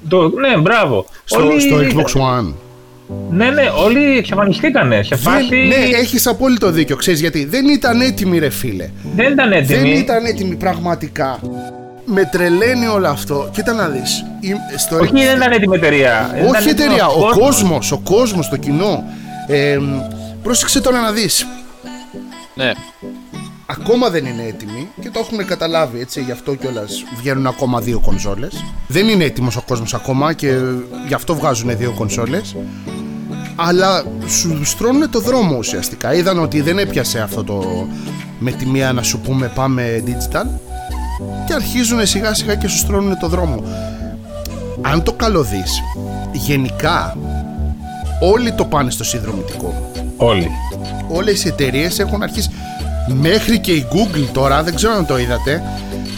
Το, ναι, μπράβο. Στο, όλοι, στο Xbox One. Ναι, ναι, όλοι εξαφανιστήκανε. Σε φάση. Δεν, ναι, έχεις απόλυτο δίκιο. Ξέρεις γιατί δεν ήταν έτοιμοι ρε φίλε. δεν ήταν έτοιμοι. Δεν ήταν έτοιμοι πραγματικά. Με τρελαίνει όλο αυτό. Κοίτα να δεις. Η- Στο, Όχι, δεν ήταν έτοιμη εταιρεία. Δεν ήταν Όχι έτοιμος εταιρεία, ο κόσμος. κόσμος, ο κόσμος, το κοινό. Ε, πρόσεξε τώρα να δεις. Ναι. Ακόμα δεν είναι έτοιμοι και το έχουν καταλάβει έτσι, γι' αυτό κιόλας βγαίνουν ακόμα δύο κονσόλες. Δεν είναι έτοιμος ο κόσμος ακόμα και γι' αυτό βγάζουν δύο κονσόλες. Αλλά σου στρώνουν το δρόμο ουσιαστικά. Είδαν ότι δεν έπιασε αυτό το με τη μία να σου πούμε πάμε digital και αρχίζουν σιγά σιγά και σου στρώνουν το δρόμο. Αν το καλοδείς, γενικά όλοι το πάνε στο συνδρομητικό Όλοι. όλες οι εταιρείες έχουν αρχίσει μέχρι και η Google τώρα, δεν ξέρω αν το είδατε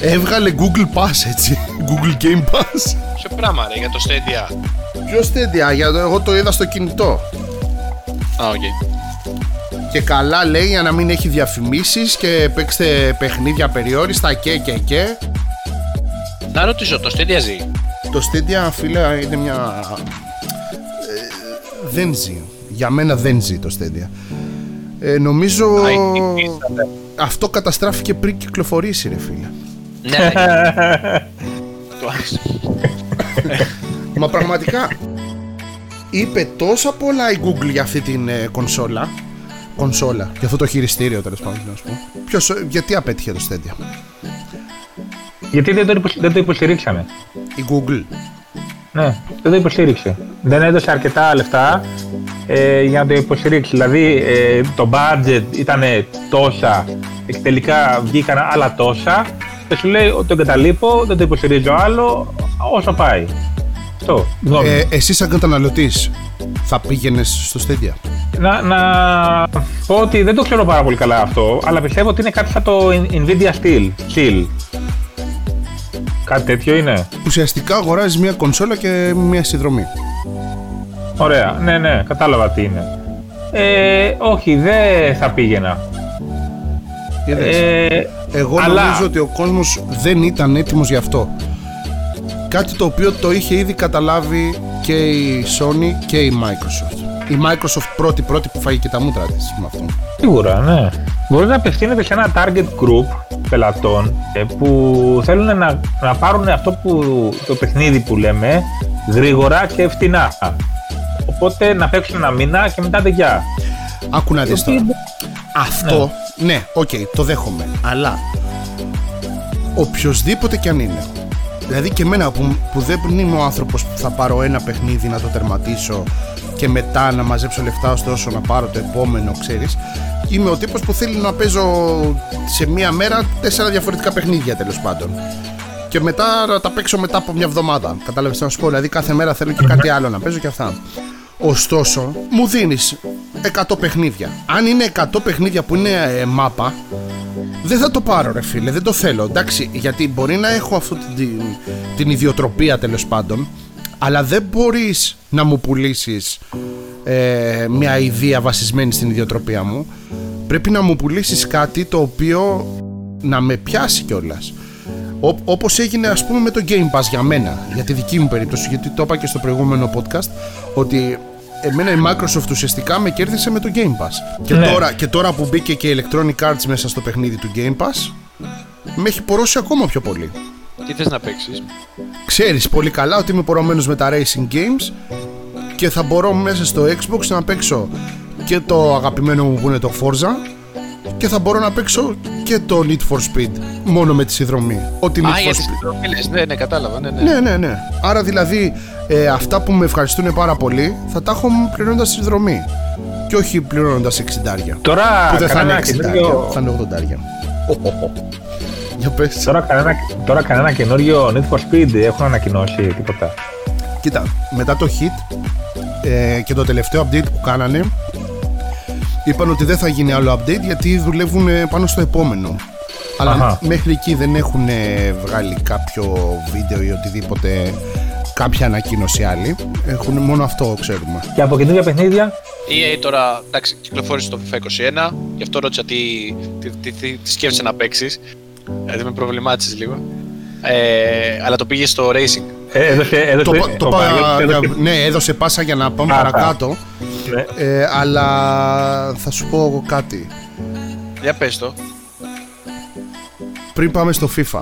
έβγαλε Google Pass έτσι Google Game Pass Ποιο πράγμα ρε, για το Stadia; Ποιο Stadia, για το, εγώ το είδα στο κινητό Α, οκ. Και καλά λέει για να μην έχει διαφημίσεις και παίξτε παιχνίδια απεριόριστα και και και Να ρωτήσω, το Stadia ζει; το Stadia φίλε είναι μια ε, δεν ζει για μένα δεν ζει το Stadia ε, νομίζω Α, υπήρξατε. αυτό καταστράφηκε πριν κυκλοφορήσει ρε φίλε Ναι, ναι. Το άκουσα. Μα πραγματικά είπε τόσα πολλά η Google για αυτή την ε, κονσόλα. Κονσόλα, για αυτό το χειριστήριο τέλος πάντων. να σου πω. Ποιος, ε, γιατί απέτυχε το Stadia, Γιατί δεν το, υποσ- δεν το υποστηρίξανε. η Google. Ναι, δεν το υποστήριξε. Δεν έδωσε αρκετά λεφτά ε, για να το υποστηρίξει. Δηλαδή ε, το budget ήταν τόσα και τελικά βγήκαν άλλα τόσα και σου λέει ότι το εγκαταλείπω, δεν το υποστηρίζω άλλο, όσο πάει. Αυτό. γνώμη μου. Ε, εσύ σαν καταναλωτής θα πήγαινες στο Stadia; Να, να πω ότι δεν το ξέρω πάρα πολύ καλά αυτό, αλλά πιστεύω ότι είναι κάτι σαν το Nvidia Steel. Steel. Κάτι τέτοιο είναι. Ουσιαστικά αγοράζεις μια κονσόλα και μια συνδρομή. Ωραία, ναι, ναι, κατάλαβα τι είναι. Ε, όχι, δεν θα πήγαινα. Είδες. Ε, Εγώ αλλά- νομίζω ότι ο κόσμος δεν ήταν έτοιμος γι' αυτό. Κάτι το οποίο το είχε ήδη καταλάβει και η Sony και η Microsoft. Η Microsoft πρώτη πρώτη που φάγει και τα μούτρα της με αυτό. Σίγουρα, ναι. Μπορείς να απευθύνεται σε ένα target group πελατών ε, που θέλουν να, να πάρουν αυτό που το παιχνίδι που λέμε γρήγορα και φτηνά. Οπότε να παίξουν ένα μήνα και μετά δεν Άκου να δεις τώρα. Αυτό, ναι, οκ, το δέχομαι. Αλλά οποιοδήποτε κι αν είναι. Δηλαδή και εμένα που, που δεν είμαι ο άνθρωπος που θα πάρω ένα παιχνίδι να το τερματίσω και μετά να μαζέψω λεφτά ωστόσο να πάρω το επόμενο, ξέρεις. Είμαι ο τύπος που θέλει να παίζω σε μία μέρα τέσσερα διαφορετικά παιχνίδια τέλος πάντων. Και μετά να τα παίξω μετά από μια εβδομάδα. Κατάλαβες τι να σου πω. Δηλαδή κάθε μέρα θέλω και κάτι άλλο να παίζω και αυτά. Ωστόσο, μου δίνεις 100 παιχνίδια. Αν είναι 100 παιχνίδια που είναι ε, μάπα, δεν θα το πάρω ρε φίλε, δεν το θέλω. Εντάξει, γιατί μπορεί να έχω αυτή την, την ιδιοτροπία τέλος πάντων, αλλά δεν μπορείς να μου πουλήσεις ε, μια ιδέα βασισμένη στην ιδιοτροπία μου. Πρέπει να μου πουλήσεις κάτι το οποίο να με πιάσει κιόλας. Όπως έγινε ας πούμε με το Game Pass για μένα, για τη δική μου περίπτωση, γιατί το είπα και στο προηγούμενο podcast, ότι εμένα η Microsoft ουσιαστικά με κέρδισε με το Game Pass. Και, Ναι. τώρα, και τώρα που μπήκε και η Electronic Arts μέσα στο παιχνίδι του Game Pass, με έχει πορώσει ακόμα πιο πολύ. Τι θες να παίξεις; Ξέρεις πολύ καλά ότι είμαι πορωμένος με τα Racing Games και θα μπορώ μέσα στο Xbox να παίξω και το αγαπημένο μου που είναι το Forza και θα μπορώ να παίξω και το Need for Speed μόνο με τη συνδρομή. Ό,τι Need Α, for για τις Speed. συνδρομήλες. Ναι, ναι, κατάλαβα. Ναι, ναι. Ναι, ναι, ναι. Άρα δηλαδή ε, αυτά που με ευχαριστούν πάρα πολύ θα τα έχω πληρώνοντας συνδρομή. Και όχι πληρώνοντας 60. Τώρα Που δεν θα είναι κανένα 60, καινούριο, θα είναι 80. Για πες. τώρα, κανένα, τώρα κανένα καινούριο Need for Speed έχουν ανακοινώσει τίποτα; Κοίτα, μετά το hit ε, και το τελευταίο update που κάνανε είπαν ότι δεν θα γίνει άλλο update γιατί δουλεύουν ε, πάνω στο επόμενο. Αλλά Αχα. μέχρι εκεί δεν έχουν ε, βγάλει κάποιο βίντεο ή οτιδήποτε κάποια ανακοίνωση άλλη. Έχουν μόνο αυτό ξέρουμε. Και από καινούργια παιχνίδια, Η EA τώρα, εντάξει, κυκλοφόρησε το FIFA 21, γι' αυτό ρώτησα τι, τι, τι, τι, τι σκέφτεσαι να παίξεις. Δηλαδή με προβλημάτισες λίγο. Ε, αλλά το πήγες στο racing. Ε, έδωσε, έδωσε, Το, πα- το ο πα- Παναγιώτης έδωσε- ναι, έδωσε πάσα για να πάμε Πάσα. παρακάτω. ναι. Ε, αλλά θα σου πω εγώ κάτι. Για πες το. Πριν πάμε στο FIFA,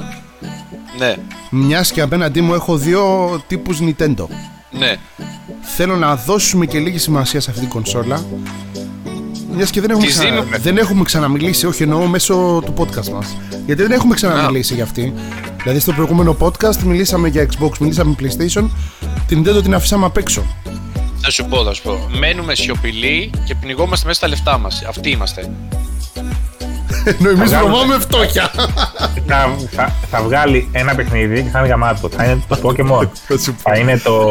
Ναι, μιας και απέναντί μου έχω δύο τύπους Nintendo. ναι. Θέλω να δώσουμε και λίγη σημασία σε αυτή την κονσόλα. Μιας και δεν έχουμε, Της ξανα... δίνουμε. δεν έχουμε ξαναμιλήσει, όχι εννοώ μέσω του podcast μας. Γιατί δεν έχουμε ξαναμιλήσει για αυτή. Δηλαδή στο προηγούμενο podcast μιλήσαμε για Xbox, μιλήσαμε για PlayStation. Την Nintendo την αφήσαμε απ' έξω. Θα σου πω, θα σου πω. Μένουμε σιωπηλοί και πνιγόμαστε μέσα στα λεφτά μας. Αυτοί είμαστε. Ενώ εμείς βγάλουμε. βρωμάμε φτώχεια. θα, θα, θα βγάλει ένα παιχνίδι και θα είναι γαμάτο. Θα είναι το Pokemon. Θα σου πω. θα είναι το,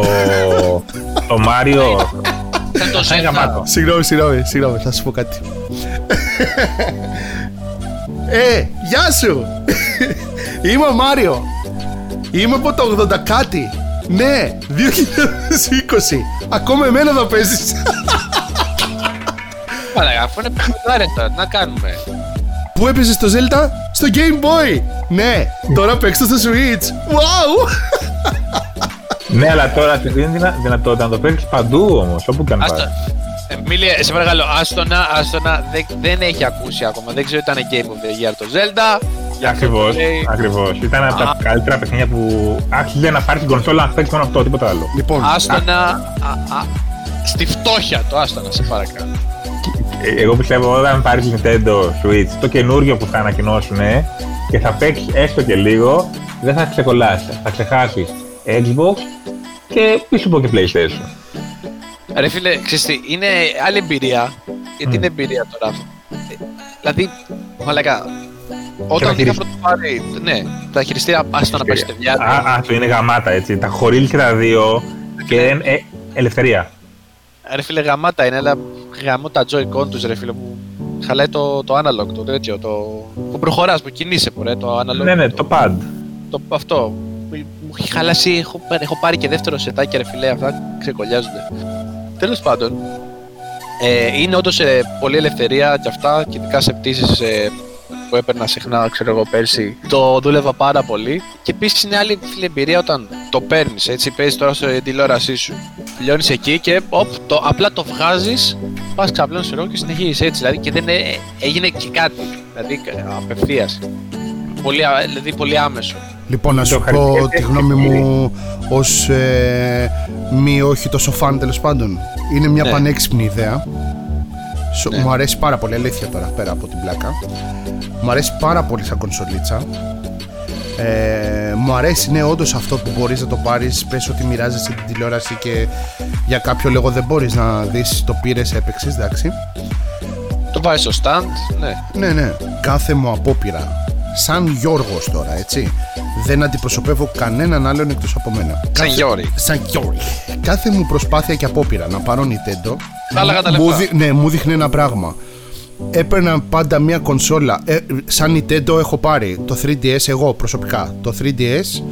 το Mario. Θα το θα είναι Zelda. γαμάτο. Συγγνώμη, συγγνώμη, συγγνώμη, θα σου πω κάτι. ε, γεια σου! Είμαι ο Μάριο. Είμαι από το 80 κάτι. Ναι, 2020. Ακόμα εμένα θα παίζεις. Μαλάκα, αφού είναι παιχνιδάρες τώρα, τι να κάνουμε; Πού έπαιζες το Zelda? Στο Game Boy. Ναι, τώρα παίξτε στο Switch. Wow! Ναι, αλλά τώρα τη δίνει δυνα- δυνατότητα να το παίξει παντού όμως, όπου και αν Άστα. πάει. Εμίλια, σε παρακαλώ, άστονα, άστονα, δεν, δεν έχει ακούσει ακόμα. Δεν ξέρω ήταν Game of the Year το Zelda. γι' αυτό Ακριβώς. το λέει. Ακριβώς. Ήταν από Α. τα καλύτερα παιχνίδια που άξιζε να πάρει την κονσόλα να παίξει μόνο αυτό, τίποτα άλλο. Λοιπόν, Άστονα, α, α, στη φτώχεια το άστο να σε παρακαλώ. Ε, Εγώ πιστεύω όταν πάρεις Nintendo Switch, το καινούριο που θα ανακοινώσουν και θα παίξεις έστω και λίγο, δεν θα ξεκολλάσει. Θα ξεχάσεις Xbox και πίσω από και PlayStation. Ρε φίλε, ξέρεις τι, είναι άλλη εμπειρία. Γιατί είναι εμπειρία τώρα. Ε, Δηλαδή, μαλακά, όταν είχα χειριστεί. πρώτο πάρει, ναι, τα χειριστήρια άστο να πάει στη παιδιά. Α, α, το είναι γαμάτα έτσι. Τα χωρίλ και τα δύο και ε, ελευθερία. Ρε φίλε, γαμάτα είναι, αλλά γαμώ τα Joy-Con τους ρε φίλε μου. Χαλάει το, το analog, το τέτοιο, το... που προχωράς, που κινείσαι, μωρέ, το analog. Ναι, ναι, το pad. το, αυτό. Μου έχει χαλάσει, έχω, πάρει- έχω πάρει και δεύτερο σετάκι ρε φίλε, αυτά ξεκολλιάζονται. Τέλος πάντων, ε, είναι όντως ε, πολλή ελευθερία και αυτά και ειδικά σε πτήσεις ε, που έπαιρνα συχνά, ξέρω εγώ πέρσι, το δούλευα πάρα πολύ. Και επίσης είναι άλλη φίλε εμπειρία όταν το παίρνεις, έτσι, παίζεις τώρα στην τηλεόρασή σου. Πληρώνει εκεί και οπ, το, απλά το βγάζεις, πας ξαπλώνεις ρόλο και συνεχίζεις έτσι. Δηλαδή και δεν ε, έγινε και κάτι. Δηλαδή απευθείας. Πολύ, α- δηλαδή πολύ άμεσο. Λοιπόν, να Το σου πω χαρακτήρα τη έχει γνώμη πλήρη. μου ως ε, μη όχι τόσο φαν τέλος πάντων. Είναι μια Ναι. πανέξυπνη ιδέα. Σου- Ναι. Μου αρέσει πάρα πολύ, αλήθεια τώρα, πέρα από την πλάκα. Μου αρέσει πάρα πολύ σαν κονσολίτσα. Ε, μου αρέσει, ναι, όντως αυτό που μπορείς να το πάρεις Πες ότι μοιράζεσαι την τηλεόραση και για κάποιο λόγο δεν μπορείς να δεις το πήρες, έπαιξες, εντάξει. Το βάζεις στο stand, ναι. Ναι, ναι. Κάθε μου απόπειρα, σαν Γιώργος τώρα, έτσι, δεν αντιπροσωπεύω κανέναν άλλον εκτός από μένα. Σαν Κάθε- Γιώρη. Σαν Γιώργη. Κάθε μου προσπάθεια και απόπειρα να πάρω Nintendo, Θα έλεγα τα μου, λεφτά. δει- ναι, μου δείχνει ένα πράγμα. Έπαιρνα πάντα μια κονσόλα. Ε, σαν Nintendo έχω πάρει το 3DS εγώ προσωπικά. Το 3DS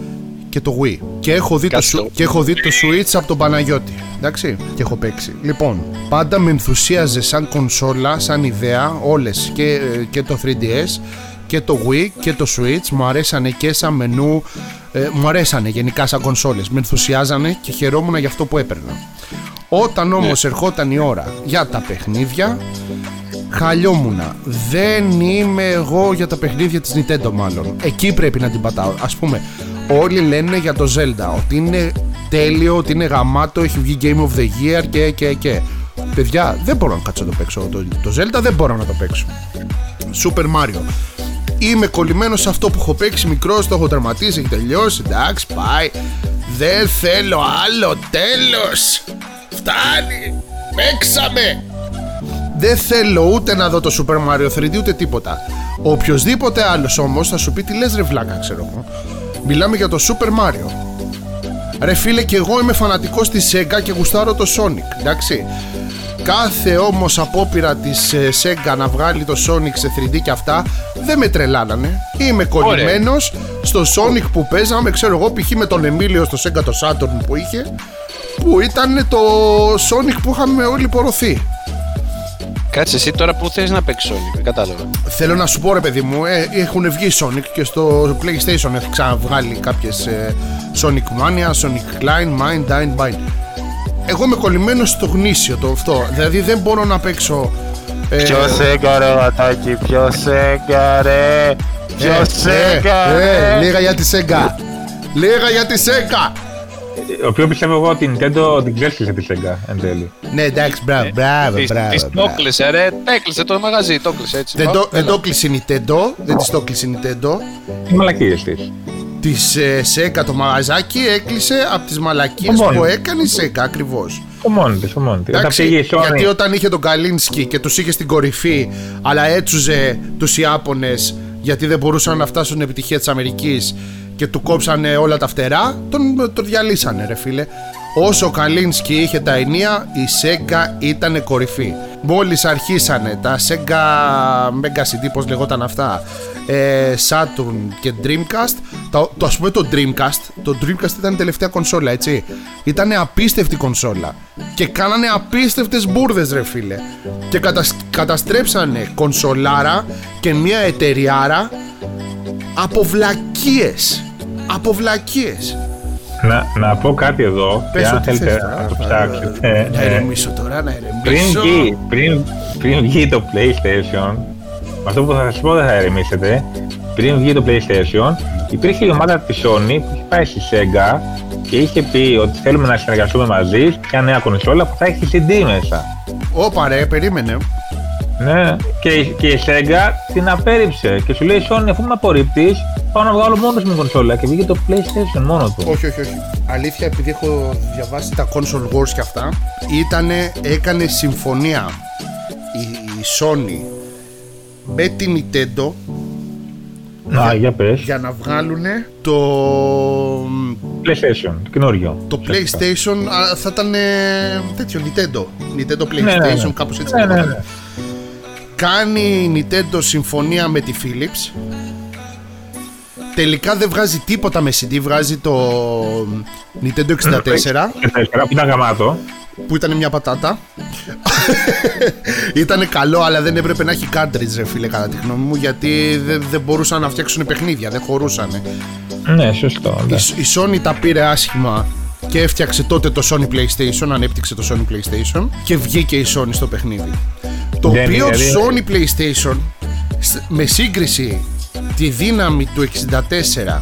και το Wii. Και έχω δει, το, Κάτσε σου- το. και έχω δει το Switch από τον Παναγιώτη. Εντάξει. Και έχω παίξει. Λοιπόν, πάντα με ενθουσίαζε σαν κονσόλα, σαν ιδέα, όλες και, ε, και το 3DS και το Wii και το Switch μου αρέσανε και σαν μενού ε, μου αρέσανε γενικά σαν κονσόλες. Με ενθουσιάζανε και χαιρόμουν για αυτό που έπαιρνα. Όταν όμως ερχόταν η ώρα για τα παιχνίδια χαλιόμουνα. Δεν είμαι εγώ για τα παιχνίδια της Nintendo μάλλον. Εκεί πρέπει να την πατάω. Ας πούμε όλοι λένε για το Zelda ότι είναι τέλειο, ότι είναι γαμάτο έχει βγει Game of the Year και και και. Παιδιά δεν μπορώ να κάτσω να το παίξω. Το, το Zelda δεν μπορώ να το παίξω. Super Mario. Είμαι κολλημένος σε αυτό που έχω παίξει μικρός, το έχω τερματίσει, έχει τελειώσει. Εντάξει, πάει. Δεν θέλω άλλο, τέλος. Φτάνει. Παίξαμε. Δεν θέλω ούτε να δω το Super Mario 3D ούτε τίποτα. Οποιοδήποτε άλλος όμως θα σου πει τι λες, ρε βλάκα, ξέρω εγώ. Μιλάμε για το Super Mario. Ρε φίλε και εγώ είμαι φανατικός της Sega και γουστάρω το Sonic, εντάξει. Κάθε όμως απόπειρα της ε, Sega να βγάλει το Sonic σε 3D και αυτά δεν με τρελάνανε. Είμαι κολλημένος στο Sonic που παίζαμε, ξέρω εγώ, π.χ. με τον Εμίλιο στο Sega το Saturn που είχε, που ήταν το Sonic που είχαμε όλοι πορωθεί. Κάτσε εσύ τώρα που θες να παίξεις όλοι, δεν κατάλαβα. Θέλω να σου πω ρε παιδί μου, ε, έχουν βγει Sonic και στο PlayStation έχει ξαναβγάλει κάποιες ε, Sonic Mania, Sonic Line, Mine, Dine, Bind. Εγώ είμαι κολλημένος στο γνήσιο το αυτό, δηλαδή δεν μπορώ να παίξω... ε, Σέγγα ρε γατάκι, ποιος Σέγγα ρε Ποιος ε, Σέγγα ε, ρε Λίγα για τη Sega Λίγα για τη Sega Ο οποίο πιστεύω εγώ ότι η Nintendo την ξέσχισε τη Sega εν τέλει. Ναι εντάξει μπράβο μπράβο Της- μπράβο, Της το μπράβο. έκλεισε ρε, έκλεισε το μαγαζί, το έκλεισε έτσι. Δεν Ω, το, δεν έλα. το κλείσε η Nintendo, δεν της το κλείσε η Nintendo Τι μαλακίες της. Της ε, Sega το μαγαζάκι έκλεισε από τις μαλακίες Come on. που έκανε η Sega ακριβώς Ο μόνη της, ο μόνη της. Όταν Εντάξει, πήγε η Sony. γιατί όταν είχε τον Καλίνσκι και τους είχε στην κορυφή αλλά έτσουζε τους Ιάπωνες γιατί δεν μπορούσαν να φτάσουν στην επιτυχία της Αμερικής και του κόψανε όλα τα φτερά τον, τον διαλύσανε ρε φίλε Όσο ο Καλίνσκι είχε τα ενία, η Sega ήταν κορυφή. Μόλις αρχίσανε τα Sega Mega CD, πώς λεγόταν αυτά, ε, Saturn και Dreamcast, το, το ας πούμε το Dreamcast, το Dreamcast ήταν η τελευταία κονσόλα, έτσι. Ήταν απίστευτη κονσόλα. Και κάνανε απίστευτες μπουρδες, ρε φίλε. Και κατασ- καταστρέψανε κονσολάρα και μια εταιριάρα από βλακίες. Από βλακίες. Να, να πω κάτι εδώ, Πες και αν ό,τι θέλετε θες, να το α, ψάξετε. Να ε, ηρεμήσω τώρα, να πριν, ηρεμήσω. βγει, πριν, πριν βγει το PlayStation, με αυτό που θα σας πω δεν θα ερεμήσετε, πριν βγει το PlayStation, υπήρχε η ομάδα της Sony που είχε πάει στη Sega και είχε πει ότι θέλουμε να συνεργαστούμε μαζί σε μια νέα κονσόλα που θα έχει CD μέσα. Όπα ρε, περίμενε. Ναι, και, η- και η Sega την απέρριψε και σου λέει Sony αφού με απορρίπτεις πάω να βγάλω μόνος μου κονσόλα και βγήκε το PlayStation μόνο του. Όχι, όχι, όχι. Αλήθεια, επειδή έχω διαβάσει τα console wars και αυτά, ήτανε, έκανε συμφωνία η, η Sony με την Nintendo Α, για πες. για να βγάλουν το, PlayStation, το καινούριο. το PlayStation, α, θα ήταν τέτοιο Nintendo. Nintendo PlayStation, Ναι, ναι, ναι. κάπως έτσι. Ναι, ναι, λέγονταν. ναι. Κάνει η Nintendo συμφωνία με τη Philips. Τελικά δεν βγάζει τίποτα με CD, βγάζει το Nintendo 64 Και τέσσερα, που ήταν γαμάτο. Που ήταν μια πατάτα. ήταν καλό, αλλά δεν έπρεπε να έχει cartridge, ρε φίλε, κατά τη γνώμη μου, γιατί δεν, δεν μπορούσαν να φτιάξουν παιχνίδια, δεν χωρούσαν. Ναι, σωστό. Η, ναι. η Sony τα πήρε άσχημα και έφτιαξε τότε το Sony PlayStation, ανέπτυξε το Sony PlayStation και βγήκε η Sony στο παιχνίδι. Το Δεν οποίο είναι, δηλαδή- Sony PlayStation, σ- με σύγκριση τη δύναμη του 64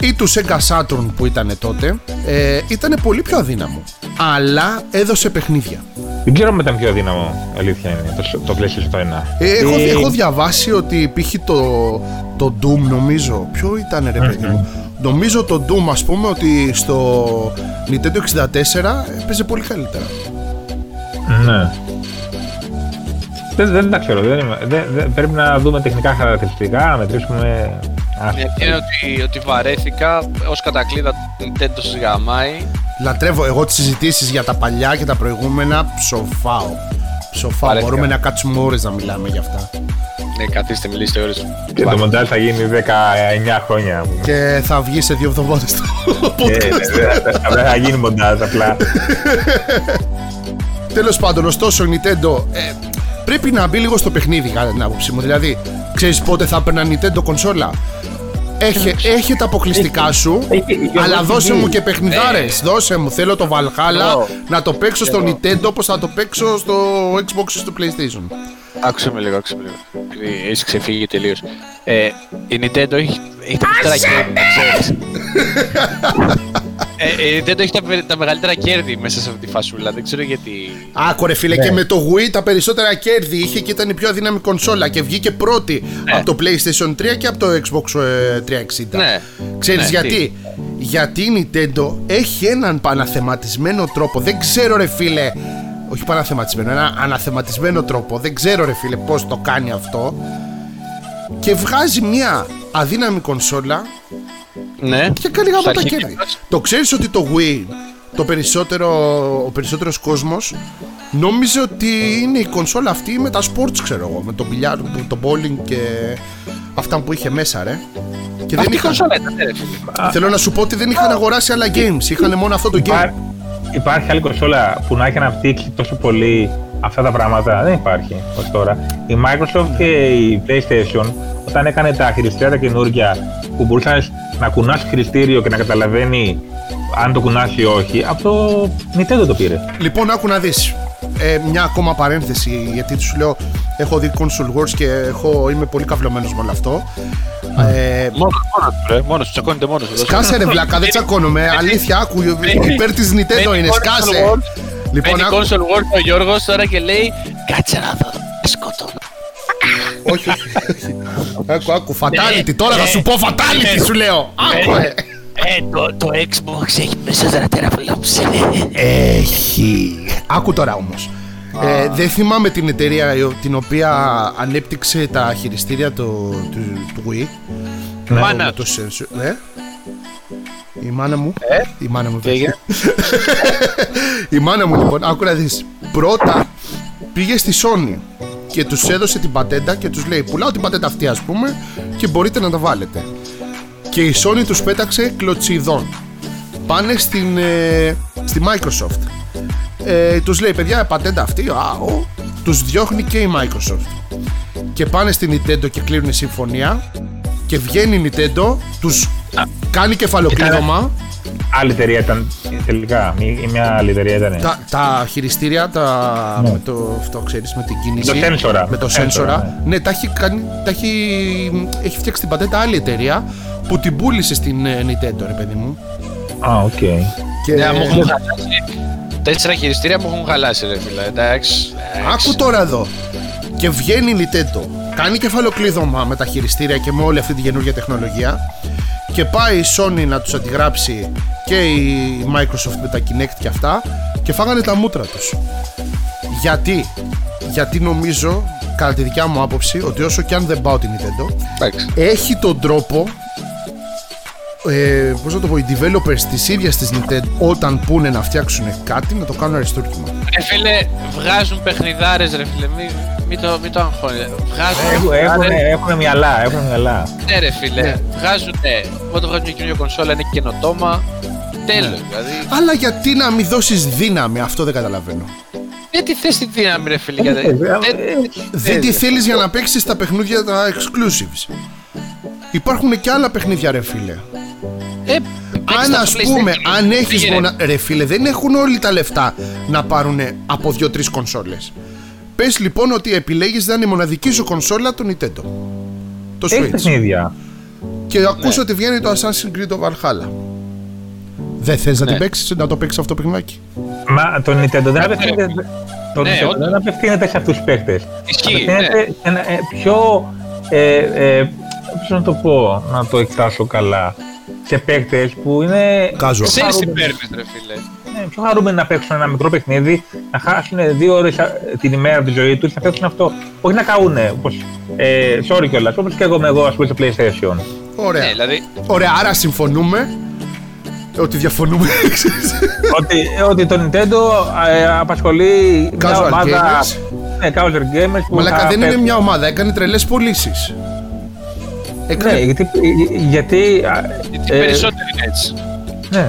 ή του Sega Saturn που ήταν τότε, ε, ήταν πολύ πιο αδύναμο. Αλλά έδωσε παιχνίδια. Δεν ξέρω αν ήταν πιο αδύναμο, αλήθεια είναι, το, το PlayStation το 1. Ε, έχω, Ε, έχω διαβάσει ότι υπήρχε το, το Doom νομίζω. Ποιο ήταν ρε παιδί μου; Νομίζω το Doom ας πούμε ότι στο Nintendo 64 έπαιζε πολύ καλύτερα. Ναι. Δεν, δεν τα ξέρω. Δεν, είμαι- δεν, δεν- πρέπει να δούμε τεχνικά χαρακτηριστικά, να μετρήσουμε. Α, Ε, Είναι ότι, ότι βαρέθηκα ως κατακλείδα Nintendo σας γαμάει. Λατρεύω εγώ τις συζητήσεις για τα παλιά και τα προηγούμενα ψοφάω. Ψοφάω. Βαρέθηκα. Μπορούμε να κάτσουμε ώρες να μιλάμε για αυτά. Ναι, καθίστε, μιλήστε ώρες. και το μοντάζ θα γίνει 19 χρόνια. Και θα βγει σε δύο εβδομάδες το Ε, podcast. δεν θα- δεν θα γίνει μοντάζ απλά. Τέλος πάντων, ωστόσο η Nintendo ε, πρέπει να μπει λίγο στο παιχνίδι, κατά την άποψή μου. Δηλαδή, ξέρεις πότε θα έπαιρνα Nintendo κονσόλα; Έχε, έχει τα αποκλειστικά σου, Έχει- έχει αλλά έχει δώσε βγει. μου και παιχνιδάρες. Δώσε μου, θέλω το Valhalla Εγώ. να το παίξω στο Nintendo όπως θα το παίξω στο Xbox ή στο PlayStation. Άκουσε με λίγο, άκουσε με λίγο. Επειδή Έχεις ξεφύγει τελείως. Ε, η Nintendo έχει, έχει τα μεγαλύτερα κέρδη, να ξέρεις. ε, η Nintendo έχει τα, πε- τα μεγαλύτερα κέρδη μέσα σε αυτή τη φασούλα. Δεν ξέρω γιατί. Άκου ρε φίλε, και με το Wii τα περισσότερα κέρδη είχε και ήταν η πιο αδύναμη κονσόλα και βγήκε πρώτη από το PlayStation 3 και από το Xbox ε, 360. Ναι. Ξέρεις Ναι, γιατί; τι. Γιατί η Nintendo έχει έναν παναθεματισμένο τρόπο. Δεν ξέρω ρε φίλε. Όχι παναθεματισμένο, ένα αναθεματισμένο τρόπο. Δεν ξέρω ρε φίλε πώς το κάνει αυτό. Και βγάζει μια αδύναμη κονσόλα Ναι. και κάνει γάμα Στα τα αρχίδια κέρδη. μας. Το ξέρεις ότι το Wii, το περισσότερο, ο περισσότερος κόσμος νόμιζε ότι είναι η κονσόλα αυτή με τα sports ξέρω εγώ, με το μπιλιάρ, το, το bowling και αυτά που είχε μέσα ρε. Και δεν Αυτή η είχαν, κονσόλα ήταν, ναι, ρε φίλε. θέλω να σου πω ότι δεν είχαν αγοράσει άλλα games, είχαν μόνο αυτό το game. Υπά- Υπάρχει άλλη κονσόλα που να έχει αναπτύξει τόσο πολύ αυτά τα πράγματα; Δεν υπάρχει ως τώρα. Η Microsoft και η PlayStation όταν έκανε τα χειριστήρια τα καινούργια που μπορούσαν να κουνάς το χειριστήριο και να καταλαβαίνει αν το κουνάς ή όχι, από το Nintendo το πήρε. Λοιπόν, άκου να δεις. Ε, μια ακόμα παρένθεση, γιατί σου λέω, έχω δει Console Wars και έχω, είμαι πολύ καυλωμένος με όλο αυτό. Ε, Μόνος, μόνος του, ρε. Μόνος του, τσακώνεται μόνος του. Σκάσε ρε βλάκα, δεν τσακώνομαι. Αλήθεια, άκου, υπέρ της Nintendo είναι, σκάσε. Λοιπόν, Μπαίνει άκου, console wars ο Γιώργος τώρα και λέει Κάτσε να δω, σκοτώ. όχι, όχι, όχι. Άκου, άκου, fatality, τώρα θα σου πω fatality, σου λέω. Άκου, ε. Ε, το, το Xbox έχει περισσότερα τεραφλόψη. Έχει. Άκου τώρα όμως. Ε, δεν θυμάμαι την εταιρεία η- την οποία ανέπτυξε τα χειριστήρια του, του, του Wii. Μάνα Με το sensor. Ε; Η μάνα μου. Η μάνα μου. Τι έγινε; Η μάνα μου λοιπόν, άκου να δεις. Πρώτα πήγε στη Sony και τους έδωσε την πατέντα και τους λέει πουλάω την πατέντα αυτή ας πούμε και μπορείτε να τα βάλετε. Και η Sony τους πέταξε κλωτσιδών. Πάνε στην, ε, στη Microsoft. Ε, τους λέει παιδιά πατέντα αυτή, α, ο, τους διώχνει και η Microsoft. Και πάνε στην Nintendo και κλείνουν συμφωνία και βγαίνει η Nintendo, τους κάνει κεφαλοκλείδωμα. Άλλη εταιρεία ήταν τελικά. Ή ή μια άλλη εταιρεία ήταν. Τα, τα χειριστήρια, τα, Ναι. με το, αυτό ξέρεις, με την κίνηση. το σένσορα. Με το Το σένσορα, σένσορα. Ναι, τα έχει, κάνει, τα έχει, έχει φτιάξει την πατέντα άλλη εταιρεία που την πούλησε στην ε, Nintendo, ρε παιδί μου. Α, οκ. Και... Ναι, μου έχουν χαλάσει. Τέσσερα χειριστήρια μου έχουν χαλάσει, ρε φίλε. Εντάξει. εντάξει. Άκου τώρα εδώ. Και βγαίνει η Nintendo. Κάνει κεφαλοκλείδωμα με τα χειριστήρια και με όλη αυτή τη καινούργια τεχνολογία. Και πάει η Sony να τους αντιγράψει και η Microsoft με τα Kinect και αυτά. Και φάγανε τα μούτρα τους. Γιατί. Γιατί νομίζω, κατά τη δικιά μου άποψη, ότι όσο και αν δεν πάω την Nintendo, Εντάξει. έχει τον τρόπο ε, πώς να το πω, οι developers της ίδιας της Nintendo όταν πούνε να φτιάξουν κάτι να το κάνουν αριστούργημα. Ρε φίλε, βγάζουν παιχνιδάρες ρε φίλε, μην μη το, μη το αγχώνει. Βγάζουν Έχουν, παιχνιδάρες. έχουν μυαλά, έχουν μυαλά. Ναι ρε φίλε, Ναι. βγάζουν, όταν βγάζουν μια καινούργια κονσόλα είναι καινοτόμα. Τέλος, Ναι. δηλαδή. Αλλά γιατί να μην δώσεις δύναμη, αυτό δεν καταλαβαίνω. Γιατί θες τη δύναμη ρε φίλε, Δεν γιατί... θες, ε, δεν- ε, Δεν τη θέλεις για να παίξεις τα παιχνίδια τα exclusives. Υπάρχουν και άλλα παιχνίδια ρε φίλε. Ε, παίξτε Αν τα ας στο πούμε, PlayStation. αν έχεις Πήγαινε. μονα... Ρε φίλε, δεν έχουν όλοι τα λεφτά να πάρουν από δύο-τρεις κονσόλες. Πες λοιπόν ότι επιλέγεις να είναι η μοναδική σου κονσόλα το Nintendo. Το Έχει Switch. παιχνίδια. Και ακούς ότι βγαίνει το Assassin's Creed το Valhalla. Δεν θες να, Ναι. την παίξεις, να το παίξεις αυτό το παιχνιδάκι; Μα το Nintendo δεν απευθύνεται, το Ναι, Nintendo όντως. δεν απευθύνεται σε αυτούς τους παίχτες. Ισχύει, Απευθύνεται σε ένα ε, πιο... Ε, ε, πώς να το πω, να το εκφράσω καλά. Σε παίκτες που είναι Casual. πιο Ξέρεις τι χαρούμενοι- παίρνεις ρε φίλε. Ναι, πιο χαρούμενοι να παίξουν ένα μικρό παιχνίδι, να χάσουν δύο ώρες α, την ημέρα από τη ζωή τους, να παίξουν αυτό. Όχι να καούνε, όπως, ε, sorry κιόλας, όπως και εγώ είμαι εγώ ας πούμε στο PlayStation. Ωραία. Ναι, δηλαδή, Ωραία, άρα συμφωνούμε ότι διαφωνούμε. ξέρεις. ότι, ε, ότι το Nintendo ε, απασχολεί μια Casual ομάδα gamers. Ναι, casual gamers που Μαλάκα θα δεν είναι παίξουν. μια ομάδα, έκανε τρελές πωλήσεις. Ναι, γιατί, γιατί α, γιατί ε, περισσότεροι είναι έτσι. ναι.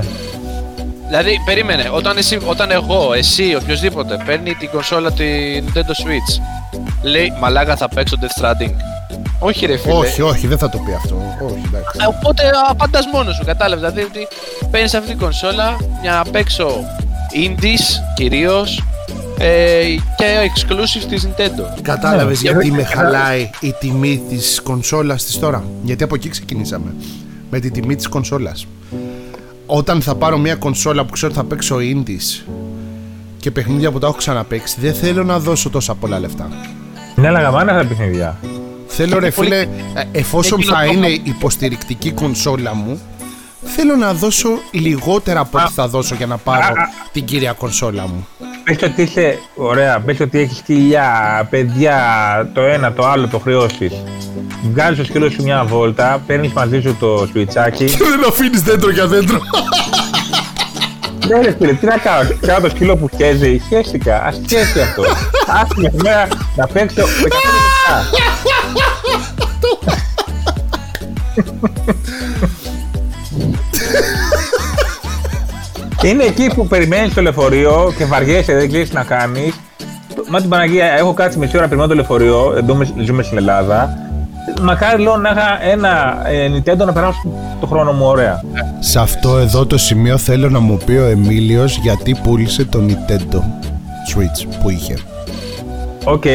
Δηλαδή, περίμενε, όταν, εσύ, όταν εγώ, εσύ, οποιοδήποτε παίρνει την κονσόλα τη Nintendo Switch, λέει Μαλάκα θα παίξω Death Stranding. Όχι, ρε φίλε. Όχι, όχι, δεν θα το πει αυτό. Όχι, εντάξει. Ε, Οπότε απαντάς μόνος σου, κατάλαβες. Δηλαδή ότι παίρνεις αυτή την κονσόλα για να παίξω indies κυρίως ε, και exclusive της Nintendo. Κατάλαβες Ναι. γιατί Και- με και- χαλάει η τιμή της κονσόλας της τώρα; Γιατί από εκεί ξεκινήσαμε. Με τη τιμή της κονσόλας. Όταν θα πάρω μια κονσόλα που ξέρω ότι θα παίξω indies και παιχνίδια που τα έχω ξαναπέξει, δεν θέλω να δώσω τόσα πολλά λεφτά. Ναι, αλλά γαμάνε αυτά τα παιχνίδια. Θέλω ρε πολύ- φίλε, ε, εφόσον Είναι θα καινοτόμα. είναι υποστηρικτική κονσόλα μου, θέλω να δώσω λιγότερα από ό,τι θα δώσω για να πάρω α, α. την κύρια κονσόλα μου. Πες ότι είσαι ωραία, πες ότι έχεις χιλιά, παιδιά, το ένα, το άλλο, το χρεώσεις. Βγάλεις το σκύλο σου μια βόλτα, παίρνεις μαζί σου το σουιτσάκι. Δεν αφήνεις δέντρο για δέντρο. Ναι ρε φίλε, τι να κάνω, κάνω το σκύλο που χέζει, χέστηκα, ας χέσει αυτό. Άσε με μέρα να παίξω 15 λεπτά. Είναι εκεί που περιμένεις το λεωφορείο και βαριέσαι, δεν ξέρεις τι να κάνεις. Μα την Παναγία, έχω κάτσει μισή ώρα περιμένω το λεωφορείο, εδώ με- ζούμε στην Ελλάδα. Μακάρι λέω να είχα ένα ε, Nintendo να περάσω το χρόνο μου ωραία. Σε αυτό εδώ το σημείο θέλω να μου πει ο Εμίλιος γιατί πούλησε το Nintendo Switch που είχε. Οκ,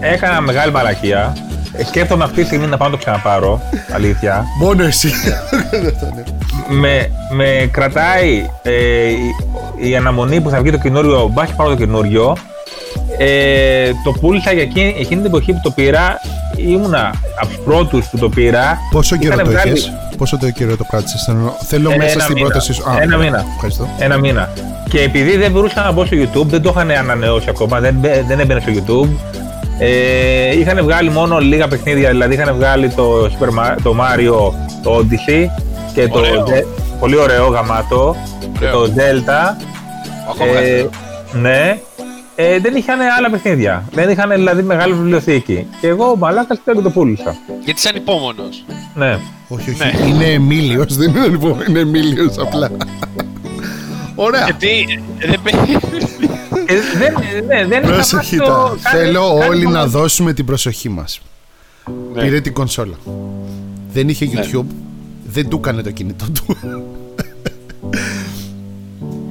έκανα μεγάλη μαλακία. Ε, Σκέφτομαι αυτή τη στιγμή να πάω να το ξαναπάρω. Αλήθεια. Μόνο εσύ. με, με κρατάει ε, η, η αναμονή που θα βγει το καινούριο. Μπα και πάρω το καινούριο. Ε, το πούλησα για εκείνη, εκείνη την εποχή που το πήρα. Ήμουνα από τους πρώτους που το πήρα. Πόσο καιρό Είχανε το βγάλει είχες, πόσο το καιρό το κράτησες, θέλω- θέλω Ε, μέσα ένα στην μήνα. πρόταση σου. Ένα ωραία. μήνα. Ευχαριστώ. Ένα μήνα. Και επειδή δεν μπορούσα να μπω στο YouTube, δεν το είχαν ανανεώσει ακόμα, δεν, μπε- δεν έμπαινε στο YouTube. Ε, είχαν βγάλει μόνο λίγα παιχνίδια, δηλαδή είχαν βγάλει το, Super Ma- το Mario, το Odyssey και το Ωραίο. Ze- πολύ ωραίο γαμάτο και Ωραίο. το Delta. Ακόμα Ε, καλύτερο. ναι. Ε, δεν είχαν άλλα παιχνίδια. Δεν είχαν δηλαδή μεγάλη βιβλιοθήκη. Και εγώ μαλάκας δεν το πούλησα. Γιατί είσαι ανυπόμονο. Ναι. Όχι, όχι. Ναι. Είναι Εμίλιος, δεν είναι λοιπόν, είναι Εμίλιος απλά. Ωραία. Γιατί δεν παίρνει. Ε, δεν, ναι, δεν είχα Προσοχή πάρει το- τώρα. κάνει- Θέλω κάνει όλοι το- να δώσουμε την προσοχή μας. Ναι. Πήρε την κονσόλα. Δεν είχε YouTube. Δεν του έκανε το κινητό του.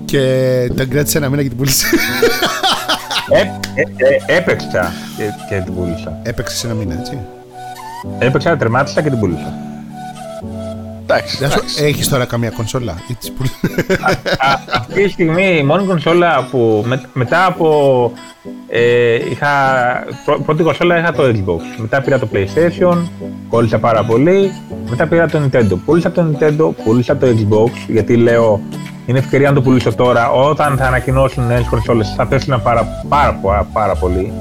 και τον κράτησε ένα μήνα και την πούλησε. Ε, ε, ε, έπαιξα και, και την πούλησα. Έπαιξες ένα μήνα, έτσι. Έπαιξα, τερμάτισα και την πούλησα. Εντάξει. Γεια σου, εντάξει. έχεις τώρα καμία κονσόλα. Έτσι που- Α, αυτή τη στιγμή η μόνη κονσόλα που με- μετά από. Ε, είχα, πρω- πρώτη κονσόλα είχα το Xbox. Μετά πήρα το PlayStation, κόλλησα πάρα πολύ. Μετά πήρα το Nintendo. Πούλησα το Nintendo, πούλησα το Xbox, γιατί λέω είναι ευκαιρία να το πουλήσω τώρα. Όταν θα ανακοινώσουν νέες κονσόλες, θα πέσουν πάρα, πάρα, πάρα, πάρα πολύ.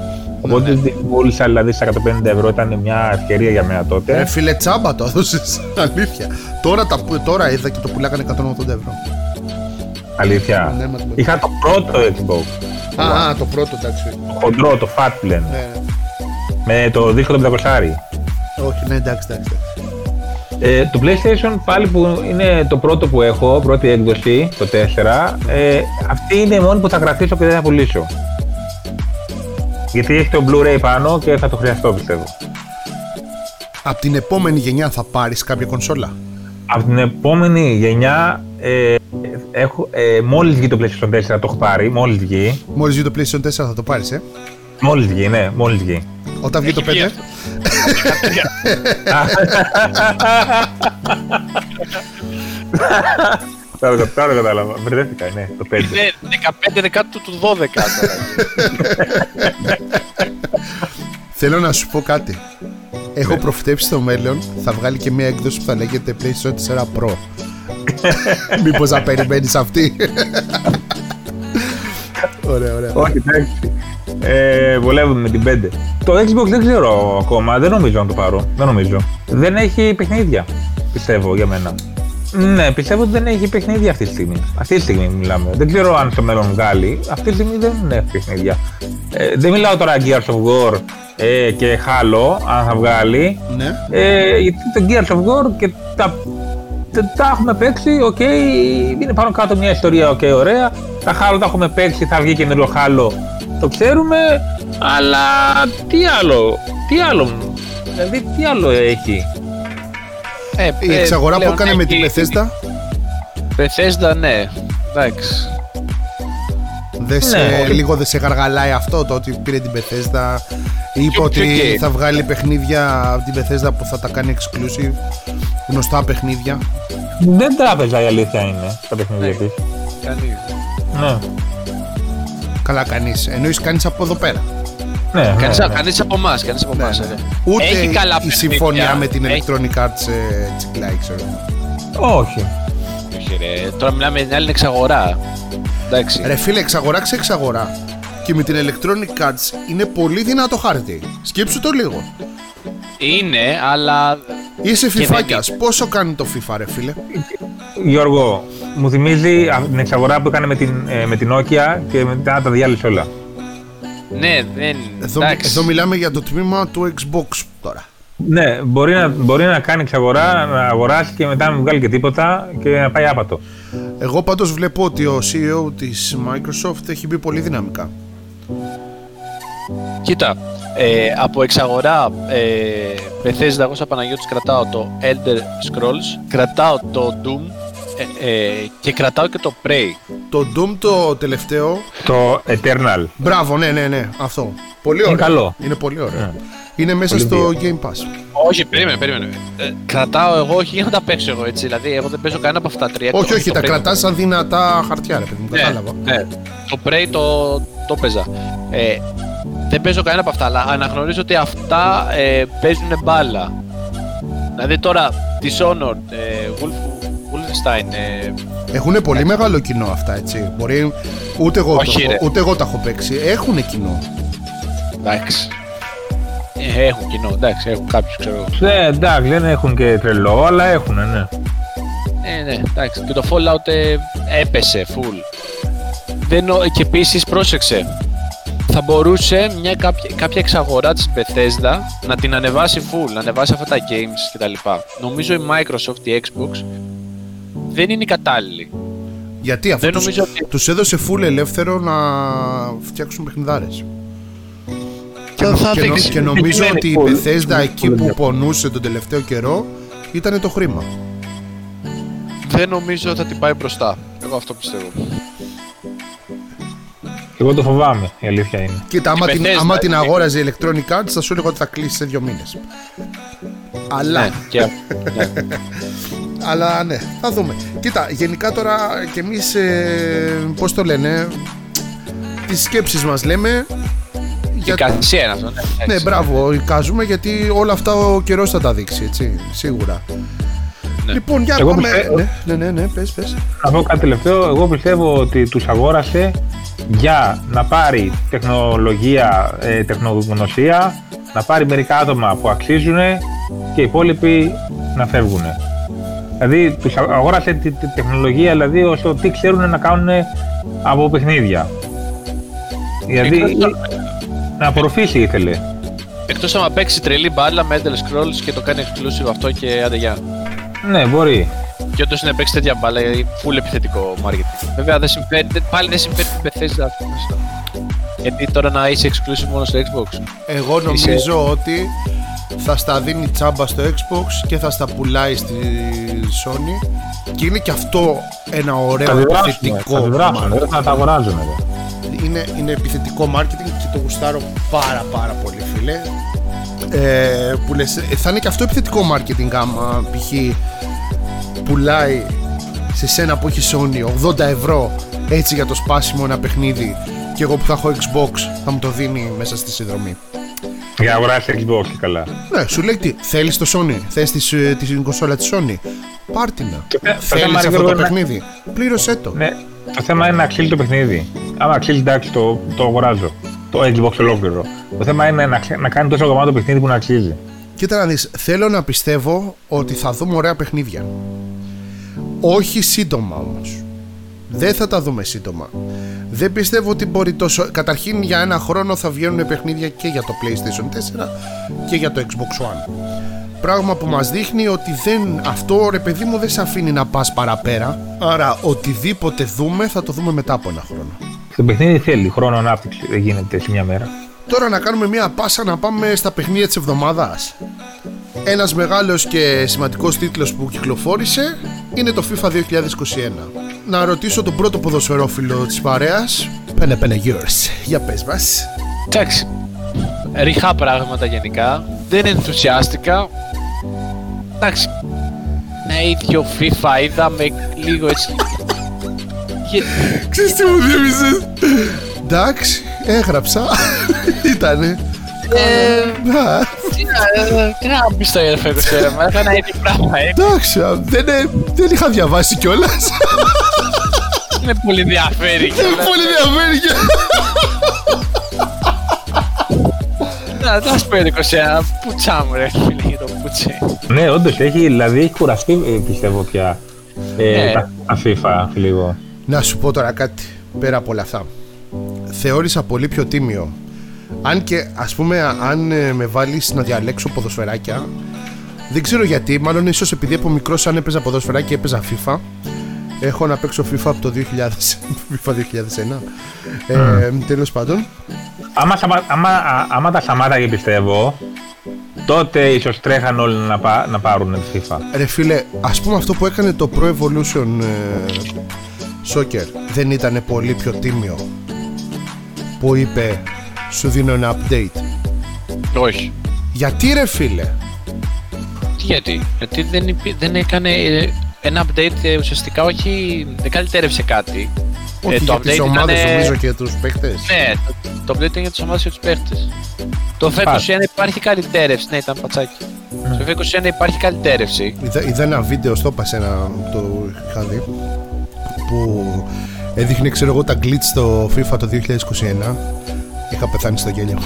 Οπότε την πούλησα δηλαδή στα 150 ευρώ, ήταν μια ευκαιρία για μένα τότε. Ε, φίλε, τσάμπα το έδωσες. Αλήθεια. Τώρα, τα, τώρα είδα και το πουλάγανε 180 ευρώ. Αλήθεια. Ναι, μας μπορεί. Είχα το πρώτο Xbox. Α, α, το πρώτο, εντάξει. Το χοντρό, το fat πλέον. Ναι, Με το δίσκο το 500. όχι, ναι, εντάξει, εντάξει. Ε, το PlayStation πάλι που είναι το πρώτο που έχω, πρώτη έκδοση, το 4, ε, αυτή είναι η μόνη που θα κρατήσω και δεν θα πουλήσω. Γιατί έχει το Blu-ray πάνω και θα το χρειαστώ πιστεύω. Από την επόμενη γενιά θα πάρεις κάποια κονσόλα; Από την επόμενη γενιά, ε, έχω, ε, μόλις βγει το PlayStation 4 το έχω πάρει, μόλις βγει. Μόλις βγει το PlayStation 4 θα το πάρεις, ε; Μόλις βγει, ναι, μόλις βγει. Όταν βγει το 5. Έχει βγει αυτό. Τώρα, τώρα κατάλαβα, μπερδεύτηκα, ναι, το 5. Είναι 15 δεκάτου του 12 τώρα. Θέλω να σου πω κάτι. Έχω προφητέψει στο μέλλον θα βγάλει και μια έκδοση που θα λέγεται PlayStation 4 Pro. Μήπως να περιμένεις αυτή; ωραία, ωραία. Όχι, εντάξει. Ε, βολεύουν με την 5. Το Xbox δεν ξέρω ακόμα, δεν νομίζω να το πάρω. Δεν νομίζω. Δεν έχει παιχνίδια, πιστεύω για μένα. Ναι, πιστεύω ότι δεν έχει παιχνίδια αυτή τη στιγμή. Αυτή τη στιγμή μιλάμε. Δεν ξέρω αν στο μέλλον βγάλει. Αυτή τη στιγμή δεν έχει παιχνίδια. Ε, δεν μιλάω τώρα Gears of War ε, και Halo, αν θα βγάλει. Ναι. Ε, γιατί το Gears of War και τα, τα, τα έχουμε παίξει, οκ, είναι πάνω κάτω μια ιστορία, οκ, ωραία. Τα Halo τα έχουμε παίξει, θα βγει καινούριο Halo, το ξέρουμε, αλλά τι άλλο, τι άλλο, δηλαδή τι άλλο έχει; Ε, Η ε, εξαγορά που πλέον έκανε με την έχει- Bethesda; Bethesda, ναι. Εντάξει. δεν σε, Ναι. λίγο δεν σε γαργαλάει αυτό το ότι πήρε την Bethesda είπε Ποιο- ότι ποιο game? θα βγάλει παιχνίδια από την Bethesda που θα τα κάνει exclusive γνωστά παιχνίδια Δεν τράπεζα η αλήθεια είναι τα παιχνίδια Ναι. της. Κανείς. Ναι, καλά κάνεις εννοείς κάνεις από εδώ πέρα ναι, Κανείς, ναι, ναι. κανείς από εμάς, κανείς από εμάς. Ναι, ε. ναι. ούτε Έχει καλά η παιχνίδια. συμφωνία με την Έχει- Electronic Arts ε, τσικλάει ξέρω Όχι. Όχι ρε, τώρα μιλάμε για την άλλη εξαγορά. Εντάξει. Ρε φίλε, εξαγορά εξαγορά. Και με την Electronic Arts είναι πολύ δυνατό χάρτη. Σκέψου το λίγο. Είναι, αλλά Είσαι δεν φιφάκιας. Πόσο κάνει το FIFA, ρε φίλε; Γιώργο, μου θυμίζει α- την εξαγορά που έκανε με την, ε, με την Nokia και μετά τα διάλυσε όλα. Ναι, δεν. Εδώ, εντάξει. εδώ μιλάμε για το τμήμα του Xbox τώρα. Ναι, μπορεί να, μπορεί να κάνει εξαγορά, να αγοράσει και μετά να μην βγάλει και τίποτα και να πάει άπατο. Εγώ πάντως βλέπω ότι ο CEO της Microsoft έχει μπει πολύ δυναμικά. Κοίτα, ε, από εξαγορά ε, Bethesda, εγώ σαν Παναγιώτης κρατάω το Elder Scrolls, κρατάω το Doom ε, ε, και κρατάω και το Prey. Το Doom το τελευταίο. Το Eternal. Μπράβο, ναι, ναι, ναι. Αυτό. Πολύ ωραίο. Είναι καλό. Είναι πολύ ωραίο. Ναι. Είναι μέσα Πολύ στο βίαιο. Game Pass. Όχι, περίμενε, περίμενε. Ε, κρατάω εγώ, όχι για να τα παίξω εγώ έτσι. Δηλαδή, εγώ δεν παίζω κανένα από αυτά τα τρία. όχι, Το- όχι, το τα Prey- κρατάς σαν δυνατά χαρτιά, ρε παιδί μου. Ναι, Κατάλαβα. ναι. Το Prey το, το παίζα. Ε, δεν παίζω κανένα από αυτά, αλλά αναγνωρίζω ότι αυτά ε, παίζουν μπάλα. Δηλαδή τώρα Dishonored, ε, Wolf, Wolfenstein, ε, Έχουν πολύ μεγάλο κοινό αυτά, έτσι. Μπορεί ούτε εγώ, Όχι, το, έχω- ρε. ούτε εγώ τα έχω παίξει. Έχουν κοινό. εντάξει. Ε, έχουν κοινό, εντάξει, έχουν κάποιους ξέρω εγώ. Ναι, εντάξει, δεν έχουν και τρελό, αλλά έχουν, ναι. Ε, ναι, εντάξει. Και το Fallout ε, έπεσε full. Δεν, νο- και επίσης πρόσεξε. Θα μπορούσε μια κάποια, κάποια εξαγορά της Bethesda να την ανεβάσει full, να ανεβάσει αυτά τα games κτλ. Νομίζω η Microsoft, η Xbox, δεν είναι η κατάλληλη. Γιατί αυτό Δεν τους, νομίζω ότι- τους έδωσε full ελεύθερο να φτιάξουν παιχνιδάρες. Και, Θα- νο- θα και, νο- δείξει. και νομίζω Δεν ότι η είναι full. Bethesda εκεί full που ελεύθερο. πονούσε τον τελευταίο καιρό ήταν το χρήμα. Δεν νομίζω θα την πάει μπροστά. Εγώ αυτό πιστεύω. Εγώ το φοβάμαι, η αλήθεια είναι. Κοίτα, άμα, Η την, Bethesda, άμα την έτσι. αγόραζε η Electronic Arts θα σου έλεγα ότι θα κλείσει σε δύο μήνες. Αλλά Ναι, και, ναι. Αλλά ναι, θα δούμε. Κοίτα, γενικά τώρα κι εμείς, ε, πώς το λένε, τις σκέψεις μας λέμε. Η κασία είναι αυτό. Ναι, Ναι, εντάξει. μπράβο, εικάζουμε γιατί όλα αυτά ο καιρός θα τα δείξει, έτσι, σίγουρα. Ναι. Λοιπόν, για Εγώ πάμε. πιστεύω- Ναι, ναι, ναι, ναι, πες, πες. Να πω κάτι τελευταίο. Εγώ πιστεύω ότι τους αγόρασε για να πάρει τεχνολογία, ε, τεχνογνωσία, να πάρει μερικά άτομα που αξίζουν και οι υπόλοιποι να φεύγουν. Δηλαδή τους α- αγόρασε τη, τη τεχνολογία δηλαδή όσο τι ξέρουν να κάνουν από παιχνίδια. Δηλαδή Εκτός- να απορροφήσει ήθελε. Εκτός άμα παίξει τρελή μπάλα με Endless Scrolls και το κάνει exclusive αυτό και άντε γεια. Ναι, μπορεί. Και όντως είναι να παίξει τέτοια μπάλα, γιατί full επιθετικό marketing. Βέβαια δεν συμφέρει, δεν- πάλι δεν συμφέρει την Bethesda αυτό. Γιατί τώρα να είσαι exclusive μόνο στο Xbox. Εγώ νομίζω ότι θα στα δίνει τσάμπα στο Xbox και θα στα πουλάει στη Sony και είναι και αυτό ένα Θα ωραίο τη δράσουν, επιθετικό θα τη δράσουν, marketing. δεν θα τα αγοράζουν. ρε. είναι, είναι επιθετικό marketing και το γουστάρω πάρα πάρα πολύ φίλε ε, που λες, ε, θα είναι και αυτό επιθετικό marketing άμα π.χ. πουλάει σε σένα που έχει Sony 80 ευρώ έτσι για το σπάσιμο ένα παιχνίδι και εγώ που θα έχω Xbox θα μου το δίνει μέσα στη συνδρομή Για να αγοράσει Xbox και καλά. ναι, σου λέει τι, θέλεις το Sony, θες τη, ε, την κονσόλα της Sony πάρτινα, Το θε- το θέλεις θέμα είναι, αυτό το Γιώργο, να- παιχνίδι πλήρωσέ το Ναι, το θέμα είναι να αξίζει το παιχνίδι. Άμα αξίζει, εντάξει, το, το αγοράζω. Το Xbox ολόκληρο. Το θέμα είναι να, ξε- να κάνει τόσο γαμάτο παιχνίδι που να αξίζει. Κοίτα να δεις, θέλω να πιστεύω ότι θα δούμε ωραία παιχνίδια. Όχι σύντομα όμως. Δεν θα τα δούμε σύντομα. Δεν πιστεύω ότι μπορεί τόσο... Καταρχήν για ένα χρόνο θα βγαίνουν παιχνίδια και για το PlayStation 4 και για το Xbox One. Πράγμα που μας δείχνει ότι δεν, αυτό ρε παιδί μου δεν σε αφήνει να πας παραπέρα. Άρα οτιδήποτε δούμε θα το δούμε μετά από ένα χρόνο. Το παιχνίδι θέλει χρόνο ανάπτυξη, δεν γίνεται σε μια μέρα. Τώρα να κάνουμε μια πάσα να πάμε στα παιχνίδια της εβδομάδας. Ένας μεγάλος και σημαντικός τίτλος που κυκλοφόρησε είναι το FIFA 2021. Να ρωτήσω τον πρώτο ποδοσφαιρόφιλο της παρέας. Πένε πένε yours. Για πες μας. Εντάξει. Ριχά πράγματα γενικά. Δεν ενθουσιάστηκα. Εντάξει. Ένα ίδιο FIFA είδαμε λίγο έτσι. Γε- Ξέρεις τι μου θύμισες; Εντάξει, έγραψα. Ήτανε. Ε, Να, Τι να- ε, τι να μπει στο NFL 21, μα ένα ίδιο πράγμα. ε. Εντάξει, α, δεν, ε, δεν είχα διαβάσει κιόλας. Δεν με πολύ ενδιαφέρει. Δεν πολύ ενδιαφέρει και- Να, να σου πω το 21, πουτσά μου ρε φίλε για το πουτσέ. Ναι, όντως έχει, δηλαδή έχει κουραστεί ε, πιστεύω πια ε, Ναι. τα, τα FIFA λίγο. Να σου πω τώρα κάτι πέρα από όλα αυτά. Θεώρησα πολύ πιο τίμιο. Αν και ας πούμε αν ε, με βάλεις να διαλέξω ποδοσφαιράκια δεν ξέρω γιατί, μάλλον ίσως επειδή από μικρός αν έπαιζα ποδοσφαιράκι έπαιζα FIFA Έχω να παίξω FIFA από το 2000, FIFA 2001 ε, Τέλος πάντων Άμα, σαμα- άμα, α- άμα τα σταμάταγε πιστεύω, τότε ίσως τρέχαν όλοι να, πά, να πάρουν τη FIFA. Ρε φίλε, ας πούμε αυτό που έκανε το Pro Evolution ε, Soccer δεν ήταν πολύ πιο τίμιο που είπε σου δίνω ένα update Όχι. Γιατί ρε φίλε; Τι γιατί, γιατί δεν, υπή- δεν έκανε ε, ένα update ε, ουσιαστικά όχι, δεν καλυτέρευσε κάτι. Όχι Ε, το για τις update ομάδες ήτανε- νομίζω και τους παίχτες Ναι, το, το update ήταν για τις ομάδες και τους παίχτες. Το FIFA 21 υπάρχει καλυτέρευση, ναι ήταν πατσάκι. Στο FIFA 21 υπάρχει καλυτέρευση. Είδα, είδα ένα βίντεο στο είπα σε ένα το είχα δει που έδειχνε ξέρω εγώ τα glitch στο FIFA το 2021 Είχα πεθάνει στο γέλιο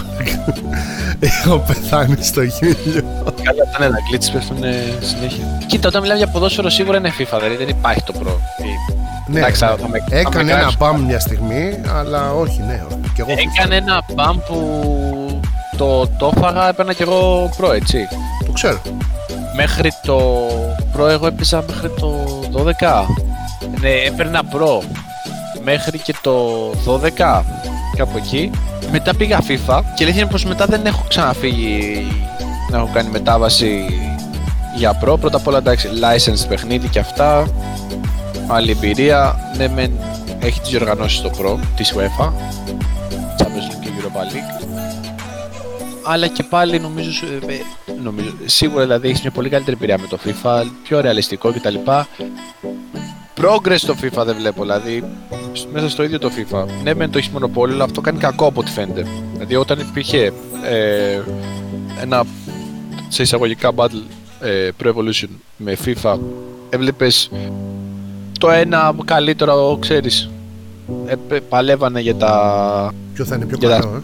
Είχα πεθάνει στο γέλιο Καλά, τα ναι, τα glitches πέφτουν ε, συνέχεια. Κοίτα, όταν μιλάμε για ποδόσφαιρο σίγουρα είναι FIFA, δηλαδή δεν υπάρχει το Pro. Ε, Ναι, Εντάξει, θα- ναι. θα με- θα έκανε με ένα κράξω. μπαμ μια στιγμή Αλλά όχι ναι και εγώ Έκανε ένα μπαμ που το, το έφαγα, έπαιρνα κι εγώ Pro, έτσι. το ξέρω Μέχρι το Pro εγώ έπαιζα μέχρι το 12. Ναι, έπαιρνα Pro μέχρι και το 12, κάπου εκεί. Μετά πήγα FIFA και αλήθεια είναι πως μετά δεν έχω ξαναφύγει να έχω κάνει μετάβαση για Pro. Πρώτα απ' όλα εντάξει, license παιχνίδι και αυτά. Άλλη εμπειρία. Ναι, μεν έχει τις διοργανώσεις στο Pro της UEFA. Champions League και Europa League. αλλά και πάλι νομίζω, ε, ε, νομίζω σίγουρα δηλαδή έχεις μια πολύ καλύτερη εμπειρία με το FIFA, πιο ρεαλιστικό κτλ. Progress στο FIFA δεν βλέπω, δηλαδή σ- μέσα στο ίδιο το FIFA. Ναι, μεν το έχεις μονοπόλιο, αλλά αυτό κάνει κακό από ό,τι φαίνεται. Δηλαδή, όταν υπήρχε ε, ένα σε εισαγωγικά battle ε, Pro Evolution με FIFA, έβλεπες το ένα καλύτερο, ξέρεις, ε, πε- παλεύανε για τα Ποιο θα είναι πιο Και τα- καλό, ε;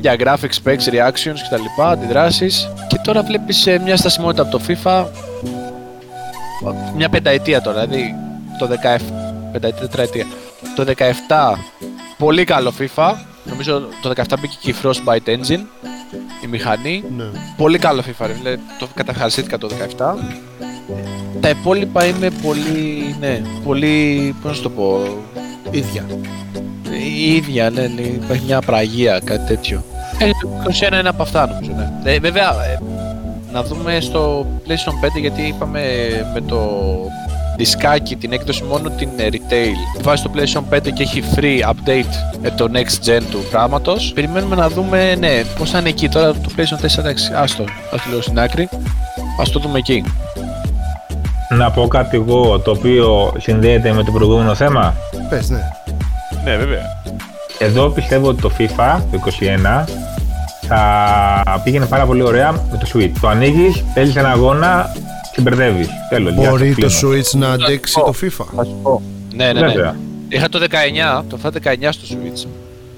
για graphics, specs, reactions κτλ. Αντιδράσεις και τώρα βλέπεις ε, μια στασιμότητα από το FIFA μια πενταετία τώρα, δηλαδή το 17, πενταετία, τετραετία. Το 17 πολύ καλό FIFA, νομίζω το 17 μπήκε και η Frostbite Engine, η μηχανή. Ναι. Πολύ καλό FIFA, ρε, δηλαδή, το καταχαρίστηκα το 17. Τα υπόλοιπα είναι πολύ, ναι, πολύ, πώς να σου το πω, Ίδια. η ίδια, ναι, ναι, υπάρχει μια πραγία, κάτι τέτοιο. Ε, το 21 είναι από αυτά νομίζω, ναι. Ε, βέβαια, ε, να δούμε στο PlayStation 5 γιατί είπαμε με το δισκάκι την έκδοση μόνο την ε, retail. Βάζει το PlayStation 5 και έχει free update ε, το next gen του πράγματος. Περιμένουμε να δούμε, ναι, πώς θα είναι εκεί. Τώρα το PlayStation 4, εντάξει, άστο, ας το λέω στην άκρη. Ας το δούμε εκεί. Να πω κάτι εγώ το οποίο συνδέεται με το προηγούμενο θέμα; Πες, ναι. Ναι, βέβαια. Εδώ πιστεύω ότι το FIFA το 21 θα πήγαινε πάρα πολύ ωραία με το Switch. Το ανοίγεις, παίζεις ένα αγώνα και μπερδεύει. Τέλο. Μπορεί το Switch να αντέξει το FIFA. Θα σου πω. Ναι, ναι, ναι. Βέβαια. Είχα το 19, το FIFA 19 στο Switch.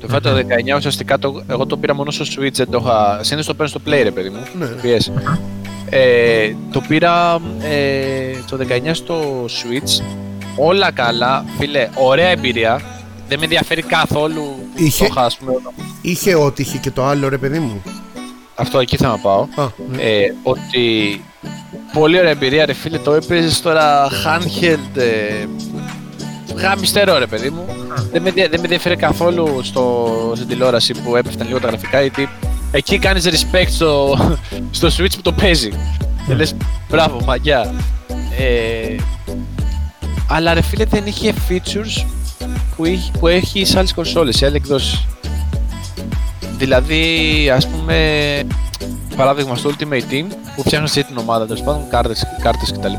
Το FIFA το 19 ουσιαστικά το, εγώ το πήρα μόνο στο Switch, δεν το είχα. Συνήθως το παίρνω στο Play, ρε παιδί μου. Ναι. PS. Ε, το πήρα ε, το 19 στο Switch. Όλα καλά, φίλε, ωραία εμπειρία. Δεν με ενδιαφέρει καθόλου Είχε- το είχα, ας πούμε, Είχε ό,τι είχε και το άλλο, ρε παιδί μου. Αυτό εκεί θα να πάω. Α, ναι. Ε, ότι πολύ ωραία εμπειρία ρε φίλε, το έπαιζες τώρα handheld ε, γαμιστερό ρε παιδί μου. δεν, με, δια- δεν με ενδιαφέρει καθόλου στο, στην τηλεόραση που έπεφταν λίγο τα γραφικά γιατί εκεί κάνεις respect στο, στο switch που το παίζει. Και λες μπράβο μαγιά. Ε, αλλά ρε φίλε δεν είχε features που, είχε, που έχει σε άλλες κονσόλες, σε άλλες εκδόσεις. Δηλαδή, ας πούμε, παράδειγμα στο Ultimate Team που φτιάχνεις έτσι την ομάδα τέλος πάντων, κάρτες, κάρτες κτλ.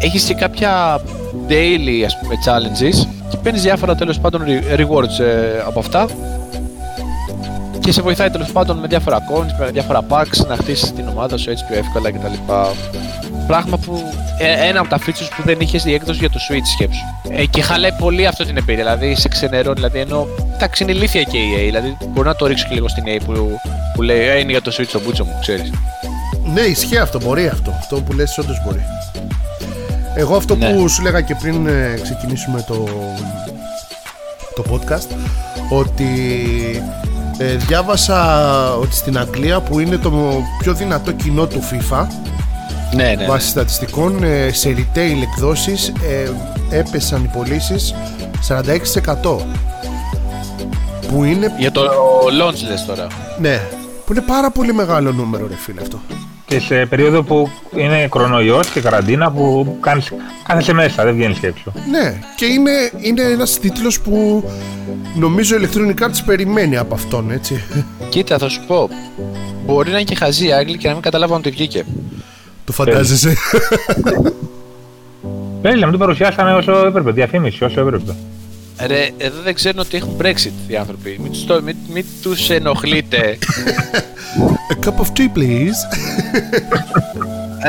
Έχεις και κάποια daily ας πούμε challenges και παίρνεις διάφορα τέλος πάντων re- rewards ε, από αυτά και σε βοηθάει τέλος πάντων με διάφορα coins, με διάφορα packs να χτίσεις την ομάδα σου έτσι πιο εύκολα κτλ. Πράγμα που ε, ένα από τα features που δεν είχες η έκδοση για το Switch σκέψου. Ε, και χαλάει πολύ αυτό την εμπειρία, δηλαδή σε ξενερώνει, δηλαδή ενώ εντάξει είναι ηλίθια και η EA, δηλαδή μπορεί να το ρίξω και λίγο στην EA που, που λέει ε, είναι για το Switch το μπούτσο μου, ξέρεις. Ναι, ισχύει αυτό, μπορεί αυτό. Αυτό που λες όντως μπορεί. Εγώ αυτό Ναι. που σου λέγα και πριν ε, ξεκινήσουμε το, το podcast ότι ε, διάβασα ότι στην Αγγλία που είναι το πιο δυνατό κοινό του FIFA Ναι, ναι. βάσει στατιστικών ε, σε retail εκδόσεις ε, έπεσαν οι πωλήσεις 46% που είναι, Για το launch λες τώρα. ναι, που είναι πάρα πολύ μεγάλο νούμερο ρε φίλε αυτό Και σε περίοδο που είναι κορονοϊός και καραντίνα που κάνεις, κάθεσαι μέσα, δεν βγαίνεις και έξω. Ναι, και είναι, είναι ένας τίτλος που νομίζω η Electronic Arts περιμένει από αυτόν, έτσι. Κοίτα, θα σου πω. Μπορεί να είναι και χαζή οι Άγγλοι και να μην καταλάβουν ότι βγήκε. Το φαντάζεσαι. Πέλη, να μην το παρουσιάσανε όσο έπρεπε, διαφήμιση όσο έπρεπε. Ρε, εδώ δεν ξέρουν ότι έχουν Brexit οι άνθρωποι. Μην τους, το- μην, μην τους ενοχλείτε. A cup of tea, please.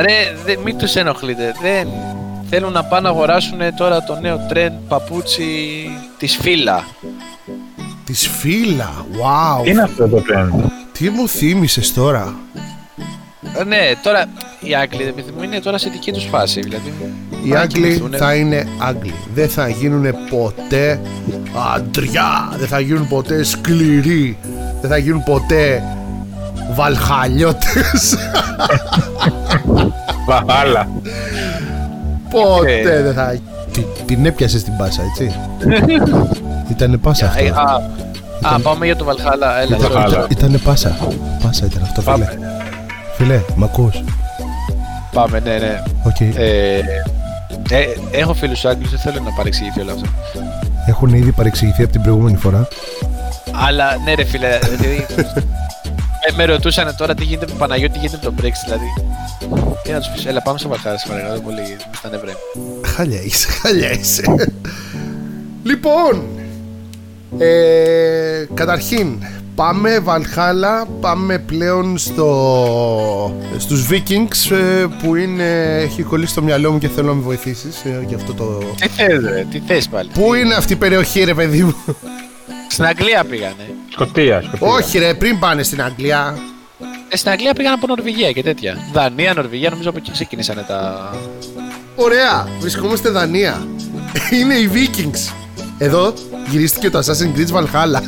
Ρε, δε, μην τους ενοχλείτε. Δεν θέλουν να πάνε να αγοράσουν τώρα το νέο trend παπούτσι της φύλλα. Της φύλλα, wow. Τι είναι αυτό το trend; Τι μου θύμισες τώρα; Ε, Ναι, τώρα οι Άγγλοι επιθυμούν είναι τώρα σε δική τους φάση. Δηλαδή, Οι πάνε να Άγγλοι κοιμηθούνε. θα είναι Άγγλοι. Δεν θα γίνουν ποτέ αντριά. Δεν θα γίνουν ποτέ σκληροί. Δεν θα γίνουν ποτέ βαλχαλιώτες. Βαχάλα. ποτέ Ε. δεν θα... Τι- Την έπιασες στην πάσα, έτσι; Ήτανε πάσα Ε, αυτό. α, α, πάμε για το Βαλχάλα. Έλα, Ήταν- sorry, sorry. Ήτανε πάσα. Πάσα ήταν αυτό, φίλε. Πάμε. Φίλε, μ' ακούς; Πάμε, ναι, ναι. Οκ. Ε, ε, έχω φίλους Άγγλους, δεν θέλω να παρεξηγηθεί όλο αυτό. Έχουν ήδη παρεξηγηθεί από την προηγούμενη φορά. Αλλά ναι, ρε φίλε, δηλαδή. με, με ρωτούσαν τώρα τι γίνεται με Παναγιώτη, τι γίνεται με το Brexit, δηλαδή. Τι να τους πεις, έλα πάμε στο Valhalla σε παρακαλώ πολύ, μες στα νεύρα. Χάλια είσαι, χάλια είσαι. λοιπόν, ε, καταρχήν, πάμε Βαλχάλα, πάμε πλέον στο, στους Vikings ε, που είναι, έχει κολλήσει στο μυαλό μου και θέλω να με βοηθήσεις ε, για αυτό το... Τι θες ρε, τι θες πάλι; Πού είναι αυτή η περιοχή ρε παιδί μου; Στην Αγγλία πήγανε. Σκοτία, σκοτία. Όχι ρε, πριν πάνε στην Αγγλία. Ε, στην Αγγλία πήγαν από Νορβηγία και τέτοια. Δανία, Νορβηγία, νομίζω από εκεί ξεκίνησαν τα. Ωραία, βρισκόμαστε Δανία. Είναι οι Vikings. Εδώ γυρίστηκε το Assassin's Creed Valhalla.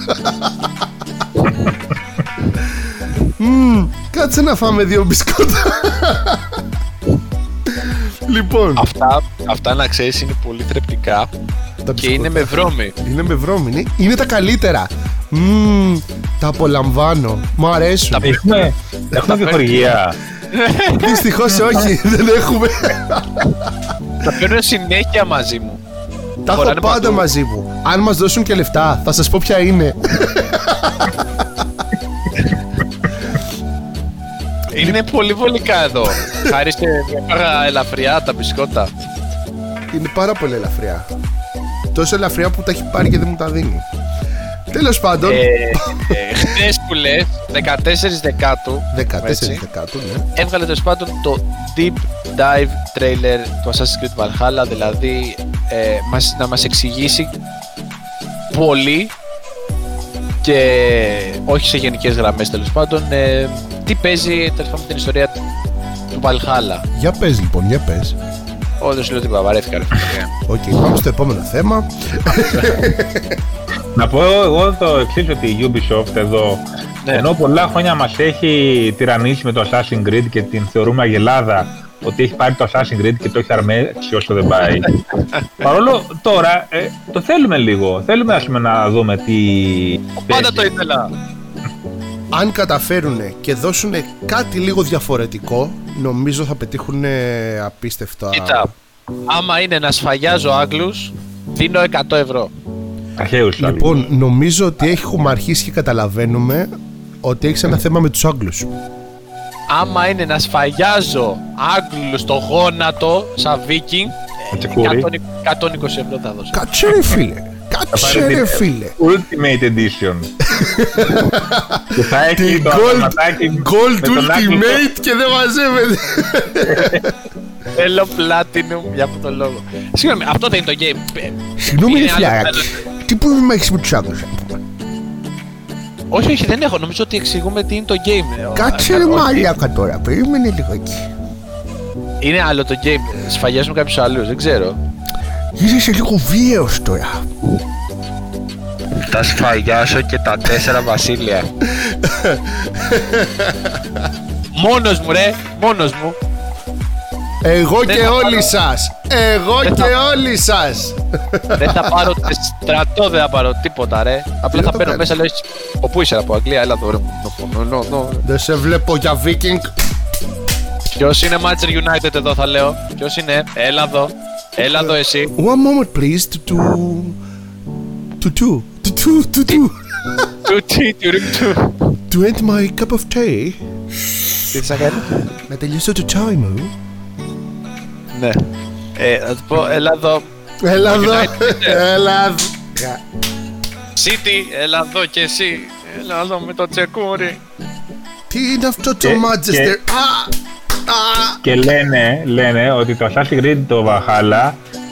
Μμμ, κάτσε να φάμε δύο μπισκότα. λοιπόν, Αυτά, αυτά να ξέρεις είναι πολύ θρεπτικά τα και είναι με μπισκότα. βρώμη. Είναι με βρώμη, είναι, είναι τα καλύτερα. Μμμ, τα απολαμβάνω. Μου αρέσουν. Τα Έχουμε, έχουμε διχορηγία. Δυστυχώς όχι, δεν έχουμε. Τα παίρνω συνέχεια μαζί μου. Τα έχω Χωράνε πάντα παντού. μαζί μου. Αν μας δώσουν και λεφτά, θα σας πω ποια είναι. Είναι πολύ βολικά εδώ. Χάρη σε έφαγα ελαφριά τα μπισκότα. Είναι πάρα πολύ ελαφριά. Τόσο ελαφριά που τα έχει πάρει και δεν μου τα δίνει. Τέλος πάντων, Ε, ε, Χθες που λες, 14 Δεκάτου, 14 έτσι, δεκάτου, ναι. έβγαλε τέλος πάντων το Deep Dive Trailer του Assassin's Creed Valhalla, δηλαδή ε, μας, να μας εξηγήσει πολύ και όχι σε γενικές γραμμές τέλος πάντων ε, τι παίζει τέλος πάντων την ιστορία του Valhalla. Για πες λοιπόν, για πες. Όχι, δεν σου λέω τίποτα, βαρέθηκα ρε φίλε. Οκ, πάμε στο επόμενο θέμα. Να πω εγώ το εξής ότι η Ubisoft εδώ, Ναι. ενώ πολλά χρόνια μας έχει τυραννίσει με το Assassin's Creed και την θεωρούμε αγελάδα ότι έχει πάρει το Assassin's Creed και το έχει αρμέξει όσο δεν πάει. Παρόλο τώρα ε, το θέλουμε λίγο. Θέλουμε ας πούμε, να δούμε τι. Πάντα παίζει. το ήθελα. Αν καταφέρουν και δώσουν κάτι λίγο διαφορετικό, νομίζω θα πετύχουν απίστευτα. Κοίτα, άμα είναι να σφαγιάζω Άγγλους, δίνω 100 ευρώ. Αρχαίους άλλους. Λοιπόν, νομίζω ότι έχουμε αρχίσει και καταλαβαίνουμε ότι έχεις ένα θέμα με τους Άγγλους. Άμα είναι να σφαγιάζω Άγγλους στο γόνατο, σαν Βίκινγκ, Με τσεκούρι. 120 ευρώ θα δώσω. Κάτσε ρε φίλε. Κάτσε πάρει ρε την- φίλε. Ultimate Edition. και θα έχει Την το Gold, αυτοματάκι Gold με τον Άγγλο. Ultimate και δεν μαζεύεται. Θέλω Platinum για αυτόν τον λόγο. Συγγνώμη, αυτό δεν είναι το game. Ε, Συγγνώμη Είναι ρε άλλο φιλαράκι. Τι πρόβλημα έχεις με τους Άγγλους. Όχι, όχι, δεν έχω. Νομίζω ότι εξηγούμε τι είναι το game. Ε, Κάτσε ε, ρε όχι. μαλιάκα τώρα. Περίμενε λίγο εκεί. Είναι άλλο το game. Σφαγιάζουμε κάποιους άλλους, δεν ξέρω. Είσαι λίγο βίαιος τώρα. Θα σφαγιάσω και τα τέσσερα βασίλεια. Μόνος μου, ρε! Μόνος μου! Εγώ και όλοι σα. Εγώ και όλοι σα. Δεν θα πάρω στρατό, δεν θα πάρω τίποτα, ρε. Απλά θα παίρνω μέσα, λε. Πού είσαι από Αγγλία, έλα εδώ. Δεν σε βλέπω για Viking. Ποιο είναι Manchester United εδώ, θα λέω. Ποιο είναι, έλα εδώ. Έλα εδώ εσύ. One moment, please. To to To to To to To to To to To end my cup of tea. to to to Να τελειώσω το to μου. Ναι. Ε, θα του πω, έλα εδώ. Έλα εδώ. United. Έλα εδώ. City, έλα εδώ και εσύ. Έλα εδώ με το τσεκούρι. Τι είναι αυτό το Και- Manchester; και- Α! Α! Και λένε, λένε ότι το Assassin's Creed το Valhalla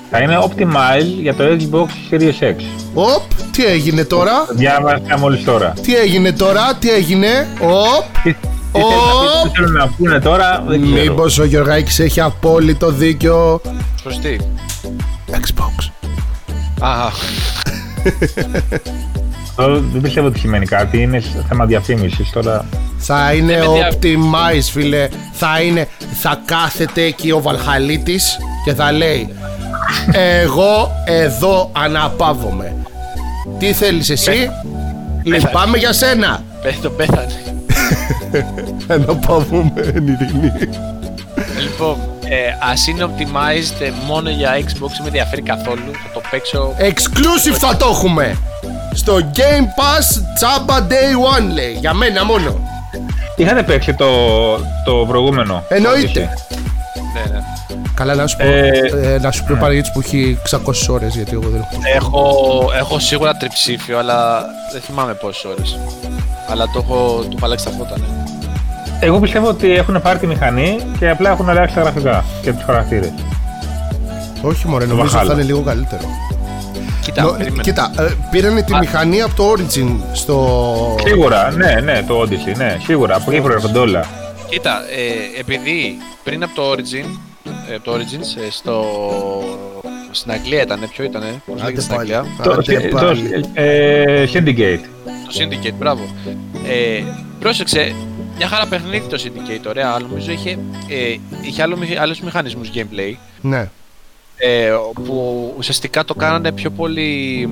θα είναι optimized για το Xbox Series X. Οπ! Τι έγινε τώρα; Διάβασα μόλις τώρα. Τι έγινε τώρα. Τι έγινε; Οπ! Τι, τι θέλουν να πεις, τι θέλουν να πούνε τώρα, δεν ξέρω. Μήπως ο Γιωργάκης έχει απόλυτο δίκιο. Προς τι. Xbox. Α, Αυτό δεν πιστεύω ότι σημαίνει κάτι, είναι θέμα διαφήμισης τώρα. Θα είναι με δια- optimize φίλε Θα είναι Θα κάθεται εκεί ο Βαλχαλίτης Και θα λέει Εγώ εδώ αναπαύομαι Τι θέλεις εσύ; Λυπάμαι για σένα πέ- το πέθανε. Αναπαύομαι εν ειρήνη Λοιπόν, ε, ας είναι optimized μόνο για Xbox, δεν με ενδιαφέρει καθόλου. Θα το παίξω. Exclusive θα το έχουμε στο Game Pass Chaba Day One λέει. Για μένα μόνο. Είχατε παίξει το, το προηγούμενο. Εννοείται. Ναι, ναι. Καλά, να σου πω, Ε, ε, να σου πει ο Παναγιώτης που έχει 600 ώρες γιατί εγώ δεν έχω. Έχω, έχω σίγουρα τριψήφιο, αλλά δεν θυμάμαι πόσες ώρες. Αλλά το έχω, το έχω αλλάξει τα φώτα, ναι. Εγώ πιστεύω ότι έχουν πάρει τη μηχανή και απλά έχουν αλλάξει τα γραφικά και τους χαρακτήρες. Όχι μωρέ, νομίζω Βαχάλα. θα είναι λίγο καλύτερο. Κοίτα, Νο- περίμενε. κοίτα, ε, πήρανε τη Α. μηχανή από το Origin στο... Σίγουρα, ναι, ναι, το Odyssey, ναι, σίγουρα. Από εκεί προέρχονται όλα. Κοίτα, ε, επειδή πριν από το Origin, ε, από το Origins, ε, στο... στην Αγγλία ήταν, ποιο ήταν, πώς Άντε λέγεται στην πάλι. Αγγλία, Το, Άντε το, πάλι. ε, Syndicate. το Syndicate, μπράβο. Ε, πρόσεξε, μια χαρά παιχνίδι το Syndicate, ωραία, αλλά νομίζω είχε, ε, είχε άλλο, μηχ- άλλους μηχανισμούς gameplay, Ναι. ε, που ουσιαστικά το κάνανε πιο πολύ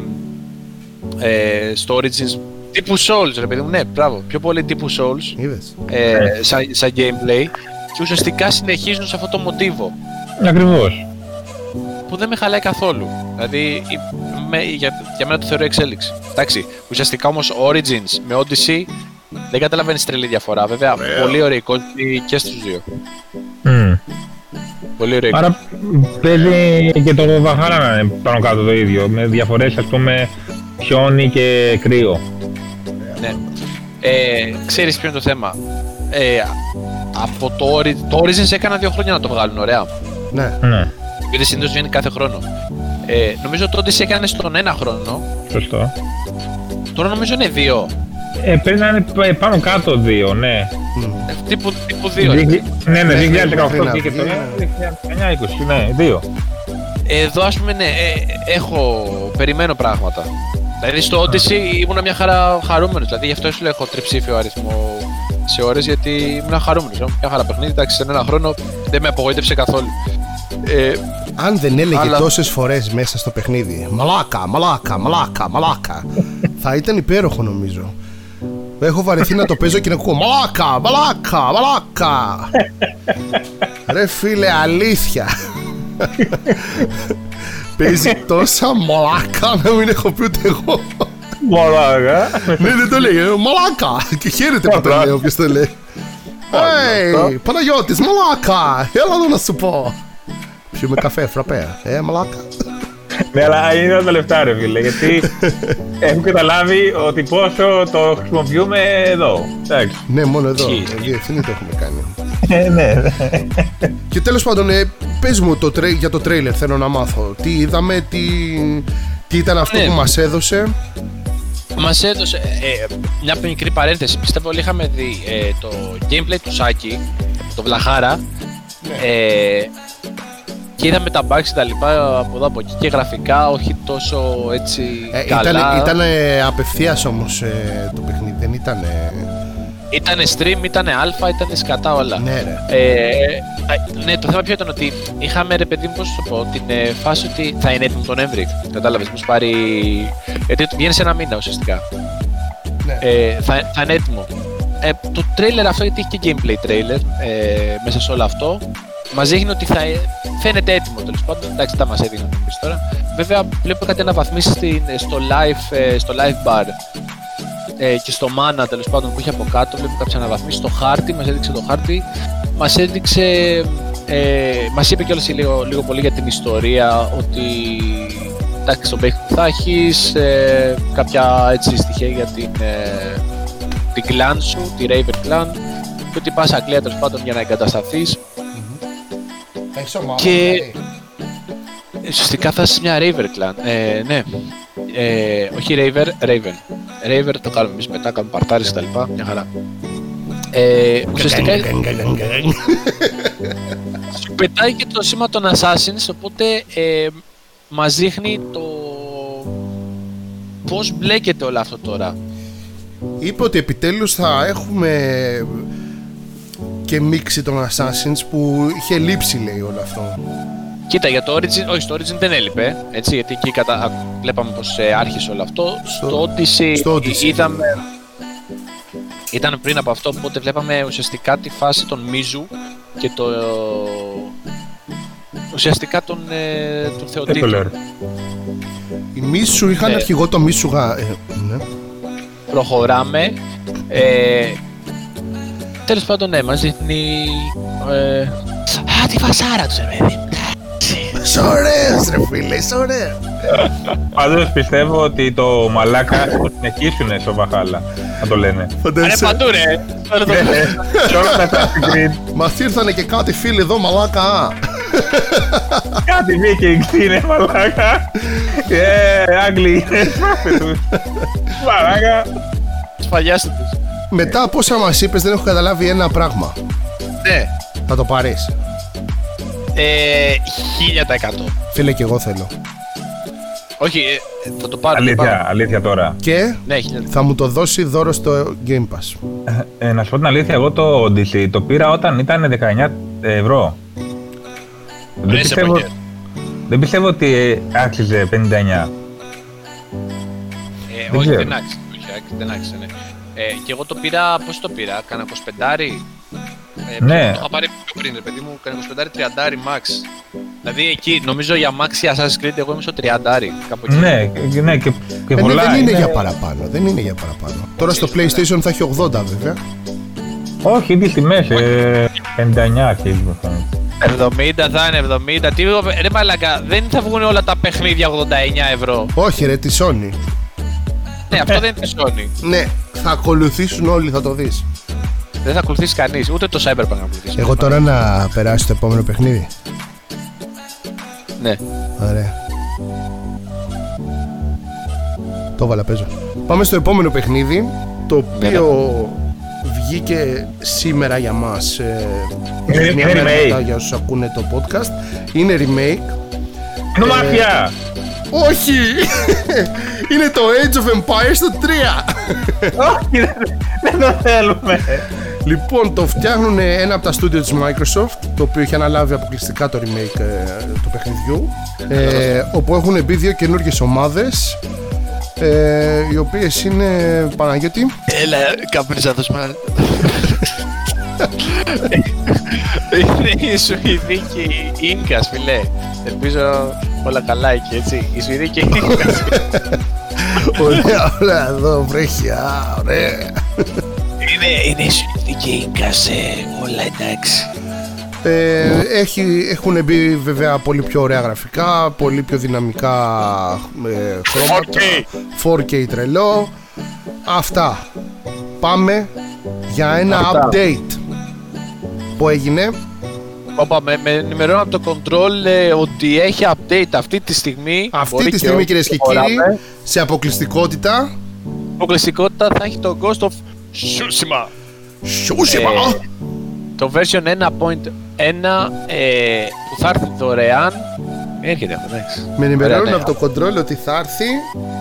ε, στο Origins τύπου Souls, ρε παιδί μου, ναι, μπράβο, πιο πολύ τύπου Souls, Είδες. ε, σαν, σαν gameplay και ουσιαστικά συνεχίζουν σε αυτό το μοτίβο Ακριβώς. Που δεν με χαλάει καθόλου. Δηλαδή η- με, για, για μένα το θεωρώ εξέλιξη. Εντάξει, ουσιαστικά όμως Origins με Odyssey δεν καταλαβαίνεις τρελή διαφορά. Βέβαια, πολύ ωραίοι κόσμοι και στους δύο. Πολύ ωραίοι Άρα παίζει και το Valhalla να είναι πάνω κάτω το ίδιο. Με διαφορές, ας πούμε, χιόνι και κρύο. Ναι. Ε, ξέρεις ποιο είναι το θέμα; Ε, από το, Ori- το Origins έκανα δύο χρόνια να το βγάλουν, ωραία. Ναι. Ναι, Γιατί συνήθως βγαίνει κάθε χρόνο. Ε, νομίζω το Odyssey έκανε στον ένα χρόνο. σωστό. Τώρα νομίζω είναι δύο. Ε, πρέπει να είναι π- πάνω κάτω δύο, ναι. Μμ. Ε, τύπου, τύπου δύο. ρε. Δι- Ναι, ναι, Μέχρι- 2018 μέχρι να βγήκε βγει, το ναι. 2019-20, ναι, δύο. Εδώ ας πούμε ναι, ε, έχω, περιμένω πράγματα. Δηλαδή στο Odyssey ήμουν μια χαρά χαρούμενος, δηλαδή γι' αυτό σου λέω έχω τριψήφιο αριθμό σε ώρες γιατί ήμουν χαρούμενος. Ήμουν Μια χαρά παιχνίδι, εντάξει, σε ένα χρόνο δεν με απογοήτευσε καθόλου. Ε, Αν δεν έλεγε Αλλά- τόσες φορές μέσα στο παιχνίδι Μαλάκα, μαλάκα, μαλάκα, μαλάκα Θα ήταν υπέροχο νομίζω. Έχω βαρεθεί να το παίζω και να ακούω Μαλάκα, μαλάκα, μαλάκα Ρε φίλε αλήθεια. Παίζει τόσα μαλάκα να μην έχω πει ούτε εγώ. Μωράγα. Ναι δεν το λέει, ε, μαλάκα. Και χαίρεται που το Μπράβο. λέει όποιος το λέει. Hey, Παναγιώτης, μαλάκα. Έλα εδώ να σου πω Πιούμε καφέ, φραπέ Ε, μαλάκα Ναι, αλλά είναι τα λεφτά, ρε φίλε. Γιατί έχω καταλάβει ότι πόσο το χρησιμοποιούμε εδώ. Εντάξει. Ναι, μόνο εδώ. Ισχύει. Ε, Διευθύνει το έχουμε κάνει. Ε, ναι, ναι. Και τέλος πάντων, ε, πες μου το τρέ, για το τρέιλερ, θέλω να μάθω. Τι είδαμε, τι, τι ήταν αυτό Ναι. που μας έδωσε; μας έδωσε ε, μια μικρή παρένθεση. Πιστεύω όλοι είχαμε δει ε, το gameplay του Σάκη, το Βλαχάρα. Ε, και είδαμε τα bugs και τα λοιπά από εδώ από εκεί και γραφικά όχι τόσο έτσι Ε, καλά. ήταν ήταν ε, απευθείας όμως ε, το παιχνίδι, δεν ήταν... Ήτανε stream, ήτανε alpha, ήτανε σκατά όλα. ναι, ρε. Ε, α, ναι, το θέμα ποιο ήταν ότι είχαμε ρε παιδί μου, πώς σου το πω, την ε, φάση ότι θα είναι έτοιμο τον Νοέμβρη. Κατάλαβες, μήπως πάρει. Γιατί βγαίνει σε ένα μήνα ουσιαστικά. Ναι. Ε, θα, θα είναι έτοιμο. Ε, το τρέιλερ αυτό, γιατί έχει και gameplay trailer ε, μέσα σε όλο αυτό, μας δείχνει ότι θα ε, φαίνεται έτοιμο τέλος πάντων. Εντάξει, τα μας έδειχνε να πεις τώρα. Βέβαια, βλέπω κάτι αναβαθμίσεις στην- στο live, ε, στο live bar ε, και στο mana τέλος πάντων που είχε από κάτω. Βλέπω κάποιες αναβαθμίσεις στο χάρτη, μας έδειξε το χάρτη. Μας έδειξε. Ε, μας είπε κιόλας λίγο, λίγο πολύ για την ιστορία ότι εντάξει, στον παίχτη που θα έχεις ε, κάποια έτσι στοιχεία για την, ε, την clan σου, τη Raven clan και ότι πας Αγγλία τέλος πάντων για να εγκατασταθείς Έχεις ομάδα, Και- δηλαδή. Ουσιαστικά θα είσαι μια Raver clan. Ε, ναι. Ε, όχι Raver, Raven. Raver το κάνουμε εμείς μετά, κάνουμε παρτάρες και τα λοιπά. Μια χαρά. Ε, ουσιαστικά σου πετάει και το σήμα των Assassins, οπότε ε, μας δείχνει το πώς μπλέκεται όλο αυτό τώρα. Είπε ότι επιτέλους θα έχουμε και μίξη των Assassins που είχε λείψει λέει όλο αυτό. Κοίτα, για το Origin, όχι, στο Origin δεν έλειπε, έτσι, γιατί εκεί κατα... α, βλέπαμε πως ε, άρχισε όλο αυτό. Στο- Στο, Odyssey, στο Odyssey. είδαμε... Ήταν πριν από αυτό, οπότε βλέπαμε ουσιαστικά τη φάση των Μίζου και το... ουσιαστικά τον, ε, τον Τέκολερ. Θεοτήτων. Η Μίσου είχαν Ναι. αρχηγό το Μίσου. γα- ε, ναι. Προχωράμε. Ε, Τέλος πάντων, ναι, μας δείχνει... Ε, α, τη φασάρα τους, ρε παιδί. Είσαι ωραίος ρε φίλε, είσαι ωραίος. Πάντως πιστεύω ότι το μαλάκα θα το συνεχίσουν στο Βαχάλα. Θα το λένε. Ρε Φαντάζεσαι, παντού, ρε. Τώρα το- Σε όλα τα Assassin's Creed. μας ήρθανε και κάτι φίλοι εδώ μαλάκα. Κάτι Vikings είναι μαλάκα. Ε, Άγγλοι είναι. Σπάστε τους. Μαλάκα. Σφαλιάστε τους. Μετά από όσα μας είπες δεν έχω καταλάβει ένα πράγμα. Ναι. Θα το πάρεις. Ε, 1000%. Φίλε και εγώ θέλω. Όχι, ε, θα το πάρω. θα το Αλήθεια, πάρω. αλήθεια τώρα. Και Ναι, 1000%. θα μου το δώσει δώρο στο Game Pass. Ε, να σου πω την αλήθεια, εγώ το Odyssey το πήρα όταν ήταν 19 ευρώ. Δεν Ρε, σε πιστεύω, παγιέ. δεν πιστεύω ότι άξιζε 59. Ε, Δεν όχι, ξέρω. δεν άξιζε. Όχι, άξιζε, δεν άξιζε, ναι. Ε, και εγώ το πήρα, πώς το πήρα, κάνα 25 ε, Ναι. Το είχα πάρει πιο πριν, ρε παιδί μου, κάνα 25 30 max. Δηλαδή εκεί, νομίζω για max η Assassin's Creed, εγώ είμαι στο 30 κάπου εκεί. Ναι, και- ναι, και, και Ε, ναι, πολλά. δεν είναι είναι- για παραπάνω. Δεν είναι για παραπάνω. Τώρα στο PlayStation θα έχει 80 βέβαια. Όχι, ίδιες τιμές, ε, 59 αρχίζει μου φαίνεται. 70 θα είναι, 70. Τι, ρε μαλακα, δεν θα βγουν όλα τα παιχνίδια 89 ευρώ. Όχι ρε, τη Sony. Ναι, αυτό δεν είναι τη Sony. Ναι, θα ακολουθήσουν όλοι, θα το δεις. δεν θα ακολουθήσει κανείς, ούτε το Cyberpunk να ακολουθήσει. Εγώ τώρα να περάσει το επόμενο παιχνίδι. Ναι. Ωραία. Το έβαλα, παίζω. Πάμε στο επόμενο παιχνίδι, το Ναι, οποίο βγήκε σήμερα για μας. ε, Είναι- μια είναι μέρα remake. μετά για όσους ακούνε το podcast. Είναι remake. Είναι μαφιά! Όχι! Είναι το Age of Empires το 3! Όχι, δεν- δεν το θέλουμε. Λοιπόν, το φτιάχνουν ένα από τα στούντιο της Microsoft, το οποίο έχει αναλάβει αποκλειστικά το remake ε, του παιχνιδιού, ε, όπου έχουν μπει δύο καινούργιες ομάδες, ε, οι οποίες είναι, Παναγιώτη, Έλα, κάπνιζα να δώσουμε ένα- Είναι η Σουηδή και η Ίνκας, φιλέ. Ελπίζω όλα καλά εκεί, έτσι. Η Σουηδή και η Ίνκας. ωραία, ωραία, εδώ βρέχει, α, ωραία. είναι, είναι η Σουηδή και η Ίνκας, ε, όλα εντάξει. Ε, έχει, έχουν μπει βέβαια πολύ πιο ωραία γραφικά, πολύ πιο δυναμικά ε, χρώματα, 4K τρελό. Αυτά. Πάμε για ένα Αυτά. update που έγινε. Όπα, με, με ενημερώνω από το control ε, ότι έχει update αυτή τη στιγμή. Αυτή Μπορεί τη στιγμή όχι, κυρίες και προχωράμε. κύριοι σε αποκλειστικότητα Αποκλειστικότητα θα έχει το Ghost of Tsushima. Σούσιμα! Ε, το version 1.1 ε, που θα έρθει δωρεάν. Έρχεται αυτό, εντάξει. Με ενημερώνουν Ωραία, ναι. από το control ότι θα έρθει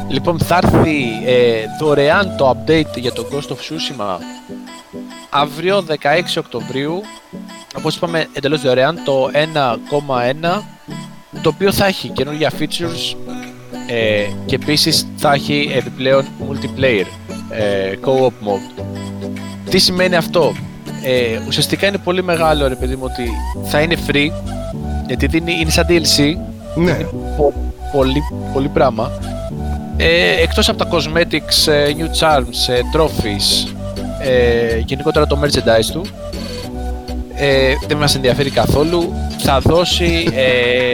Λοιπόν, θα έρθει ε, δωρεάν το update για το Ghost of Tsushima αύριο 16 Οκτωβρίου. Όπως είπαμε, εντελώς δωρεάν το 1.1 το οποίο θα έχει καινούργια features ε, και επίσης θα έχει επιπλέον multiplayer ε, co-op mode. Τι σημαίνει αυτό; Ε, ουσιαστικά είναι πολύ μεγάλο ρε παιδί μου ότι θα είναι free γιατί δίνει, είναι σαν DLC Ναι, πο- πολύ, πολύ πράγμα. Ε, εκτός από τα cosmetics, ε, new charms, ε, trophies, ε, γενικότερα το merchandise του, ε, δεν μας ενδιαφέρει καθόλου. Θα δώσει ε,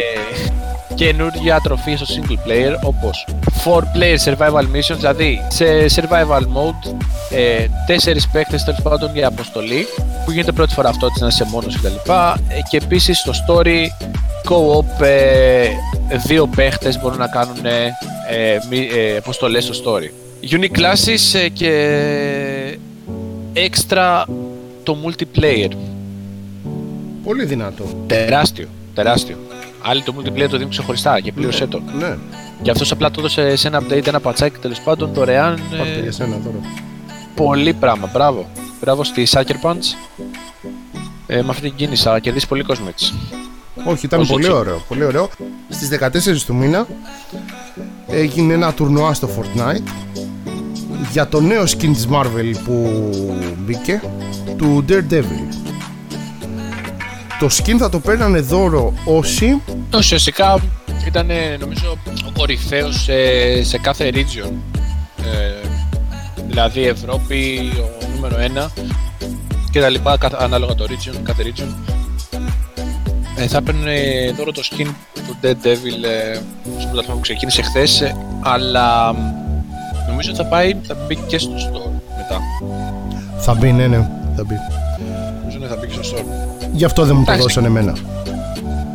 καινούργια τροφή στο single player όπως 4 player survival missions, δηλαδή σε survival mode ε, τέσσερις παίκτες τέλος πάντων για αποστολή που γίνεται πρώτη φορά αυτό της να είσαι μόνος κτλ. Ε, και επίσης στο story co-op ε, δύο παίχτες μπορούν να κάνουν ε, μη- ε, αποστολές στο story. Unique classes ε, και extra το multiplayer. Πολύ δυνατό. Τεράστιο, τεράστιο. Άλλοι το multiplayer το δίνουν ξεχωριστά και πλήρωσέ το. Ναι, Και αυτό απλά το έδωσε σε ένα update, ένα πατσάκι τέλος πάντων δωρεάν. πάρτε Ε, για σένα δώρο. πολύ πράγμα, μπράβο. Μπράβο στη Sucker Punch. Ε, με αυτή την κίνηση θα κερδίσει πολύ κόσμο έτσι. Όχι, ήταν Όσο πολύ τσι- ωραίο, πολύ ωραίο. Στις 14 του μήνα έγινε ένα τουρνουά στο Fortnite για το νέο skin της Marvel που μπήκε, του Daredevil. Το skin θα το παίρνανε δώρο όσοι; Ουσιαστικά ήταν ήταν ε, νομίζω ο κορυφαίος σε, σε κάθε region. Ε, δηλαδή Ευρώπη, ο νούμερο ένα και τα λοιπά, καθ- ανάλογα το region, κάθε region. Ε, θα έπαιρνε δώρο το skin του Dead Devil ε, στο πρωτάθλημα που ξεκίνησε χθες, ε, αλλά μ, νομίζω θα πάει, θα μπει και στο store μετά. Θα μπει, ναι, ναι, θα μπει. Νομίζω ναι, θα μπει και στο store. Γι' αυτό δεν μου το Εντάξει. δώσαν εμένα.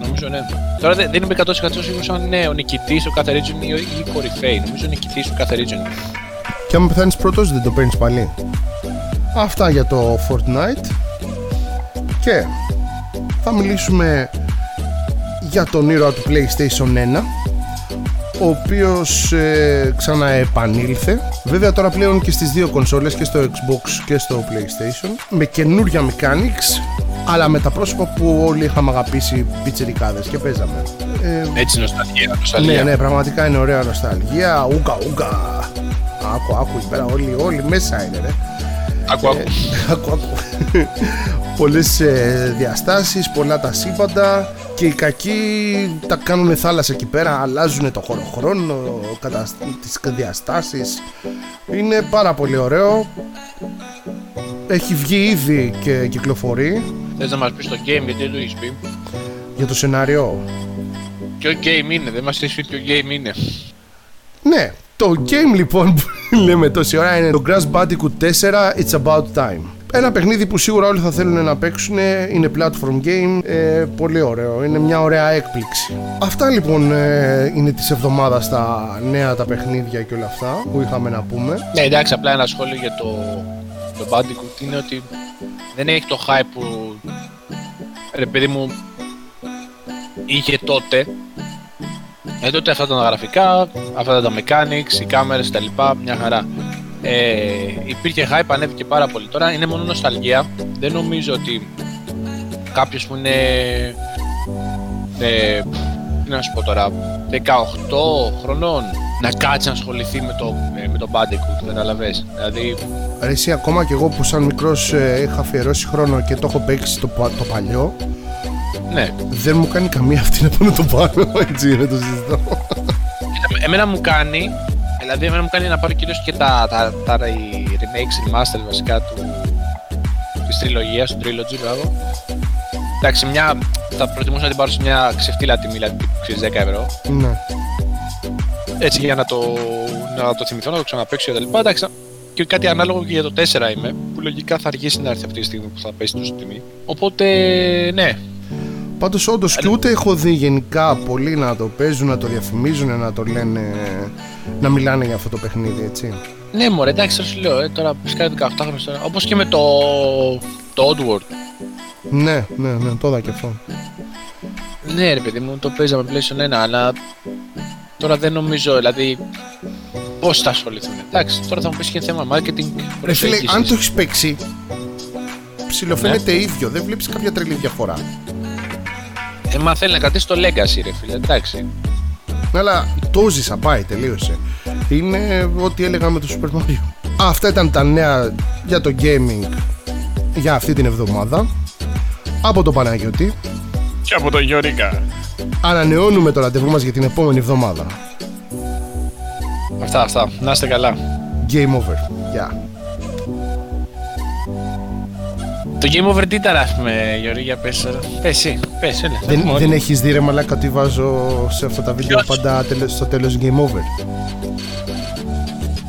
Νομίζω ναι. Τώρα δεν, δεν είμαι 100% σίγουρος αν είναι ο νικητής του κάθε region ή, ο- ή η κορυφαίη. Νομίζω ο νικητής του κάθε region. Και αν πεθάνεις πρώτος δεν το παίρνεις πάλι. Αυτά για το Fortnite. Και θα μιλήσουμε για τον ήρωα του PlayStation 1 ο οποίος ε, ξαναεπανήλθε βέβαια τώρα πλέον και στις δύο κονσόλες και στο Xbox και στο PlayStation με καινούρια mechanics αλλά με τα πρόσωπα που όλοι είχαμε αγαπήσει πιτσιρικάδες και παίζαμε ε, Έτσι νοσταλγία. νοσταλγία. ναι, ναι, πραγματικά είναι ωραία νοσταλγία. Ούκα, ούκα. Άκου, άκου, εκεί πέρα όλοι, όλοι μέσα είναι, ρε. Άκου, άκου. Άκου, άκου. Πολλές ε, διαστάσεις, πολλά τα σύμπαντα και οι κακοί τα κάνουν θάλασσα εκεί πέρα, αλλάζουν το χωροχρόνο, κατα... τις διαστάσεις. Είναι πάρα πολύ ωραίο. Έχει βγει ήδη και κυκλοφορεί Θες να μας πεις το game γιατί δεν το έχεις πει; για το σενάριο. Ποιο game είναι, δεν μας έχεις πεις ποιο game είναι. Ναι, το game λοιπόν που λέμε τόση ώρα είναι το Crash Bandicoot 4 It's About Time. Ένα παιχνίδι που σίγουρα όλοι θα θέλουν να παίξουν, είναι platform game, ε, πολύ ωραίο, είναι μια ωραία έκπληξη. Αυτά λοιπόν ε, είναι της εβδομάδας τα νέα τα παιχνίδια και όλα αυτά που είχαμε να πούμε. Ναι, εντάξει, απλά ένα σχόλιο για το, το Bandicoot είναι ότι δεν έχει το hype που ρε παιδί μου είχε τότε. Ε, τότε αυτά ήταν τα γραφικά, αυτά ήταν τα mechanics, οι κάμερες τα λοιπά, μια χαρά. Ε, υπήρχε hype, ανέβηκε πάρα πολύ. Τώρα είναι μόνο νοσταλγία. Δεν νομίζω ότι κάποιος που είναι ε, τι να σου πω τώρα, 18 χρονών να κάτσει να ασχοληθεί με το, ε, με το Bandicoot, καταλαβες. Δηλαδή, Ρε εσύ ακόμα και εγώ που σαν μικρός ε, είχα αφιερώσει χρόνο και το έχω παίξει το, πα- το παλιό, ναι. δεν μου κάνει καμία αυτή να πάνω το πάνω, έτσι είναι το συζητώ. Κοίτα, Εμένα μου κάνει, δηλαδή εμένα μου κάνει να πάρω κυρίως και τα, τα, τα, τα οι remakes, remaster βασικά του, της τριλογίας, του trilogy, μπράβο. Εντάξει, μια, θα προτιμούσα να την πάρω σε μια ξεφτύλα τιμή, δηλαδή ξέρεις 10 ευρώ. ναι. Έτσι για να το, να το θυμηθώ, να το ξαναπαίξω και τα λοιπά. Εντάξει, και κάτι ανάλογο και για το 4 είμαι, που λογικά θα αργήσει να έρθει αυτή τη στιγμή που θα πέσει τόσο τιμή. Οπότε, ναι, Πάντως, όντως και ούτε έχω δει γενικά πολλοί να το παίζουν, να το διαφημίζουν, να το λένε. να μιλάνε για αυτό το παιχνίδι, έτσι. Ναι, μωρέ, εντάξει, τώρα σου λέω, ε, τώρα φυσικά 18 χρόνια τώρα. Όπως και με το, το Oddworld. Ναι, ναι, ναι, το είδα και αυτό. Ναι, ρε παιδί μου, το παίζαμε PlayStation 1, αλλά τώρα δεν νομίζω, δηλαδή. Πώς θα ασχοληθούν. Εντάξει, τώρα θα μου πεις και θέμα marketing. Ρε φίλε, προσέγγισης. αν το έχεις παίξει, ψιλοφαίνεται ίδιο, δεν βλέπεις κάποια τρελή διαφορά. Ε, μα θέλει να κρατήσει το legacy, ρε φίλε, εντάξει. Αλλά το ζήσα, πάει, τελείωσε. Είναι ό,τι έλεγα με το Super Mario. Α, αυτά ήταν τα νέα για το gaming για αυτή την εβδομάδα. Από το Παναγιώτη. Και από το Γιώργα. Ανανεώνουμε το ραντεβού μας για την επόμενη εβδομάδα. Αυτά, αυτά. Να είστε καλά. Game over. Γεια. Το Game Over τι ήταν, ας πούμε, Γιώργη, για πες τώρα. Πες εσύ, πες, έλα. Δεν, Μόλι. δεν έχεις δει ρε μαλάκα ότι βάζω σε αυτά τα βίντεο Ποιος; πάντα τέλος- στο τέλος game over.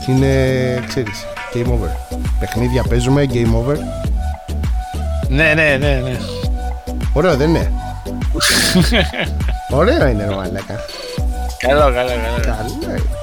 Είναι, ξέρεις, game over. Παιχνίδια παίζουμε, game over. Ναι, ναι, ναι, ναι. Ωραίο δεν είναι. Ωραίο είναι ρε μαλάκα. Καλό, καλό, καλό. Καλό είναι.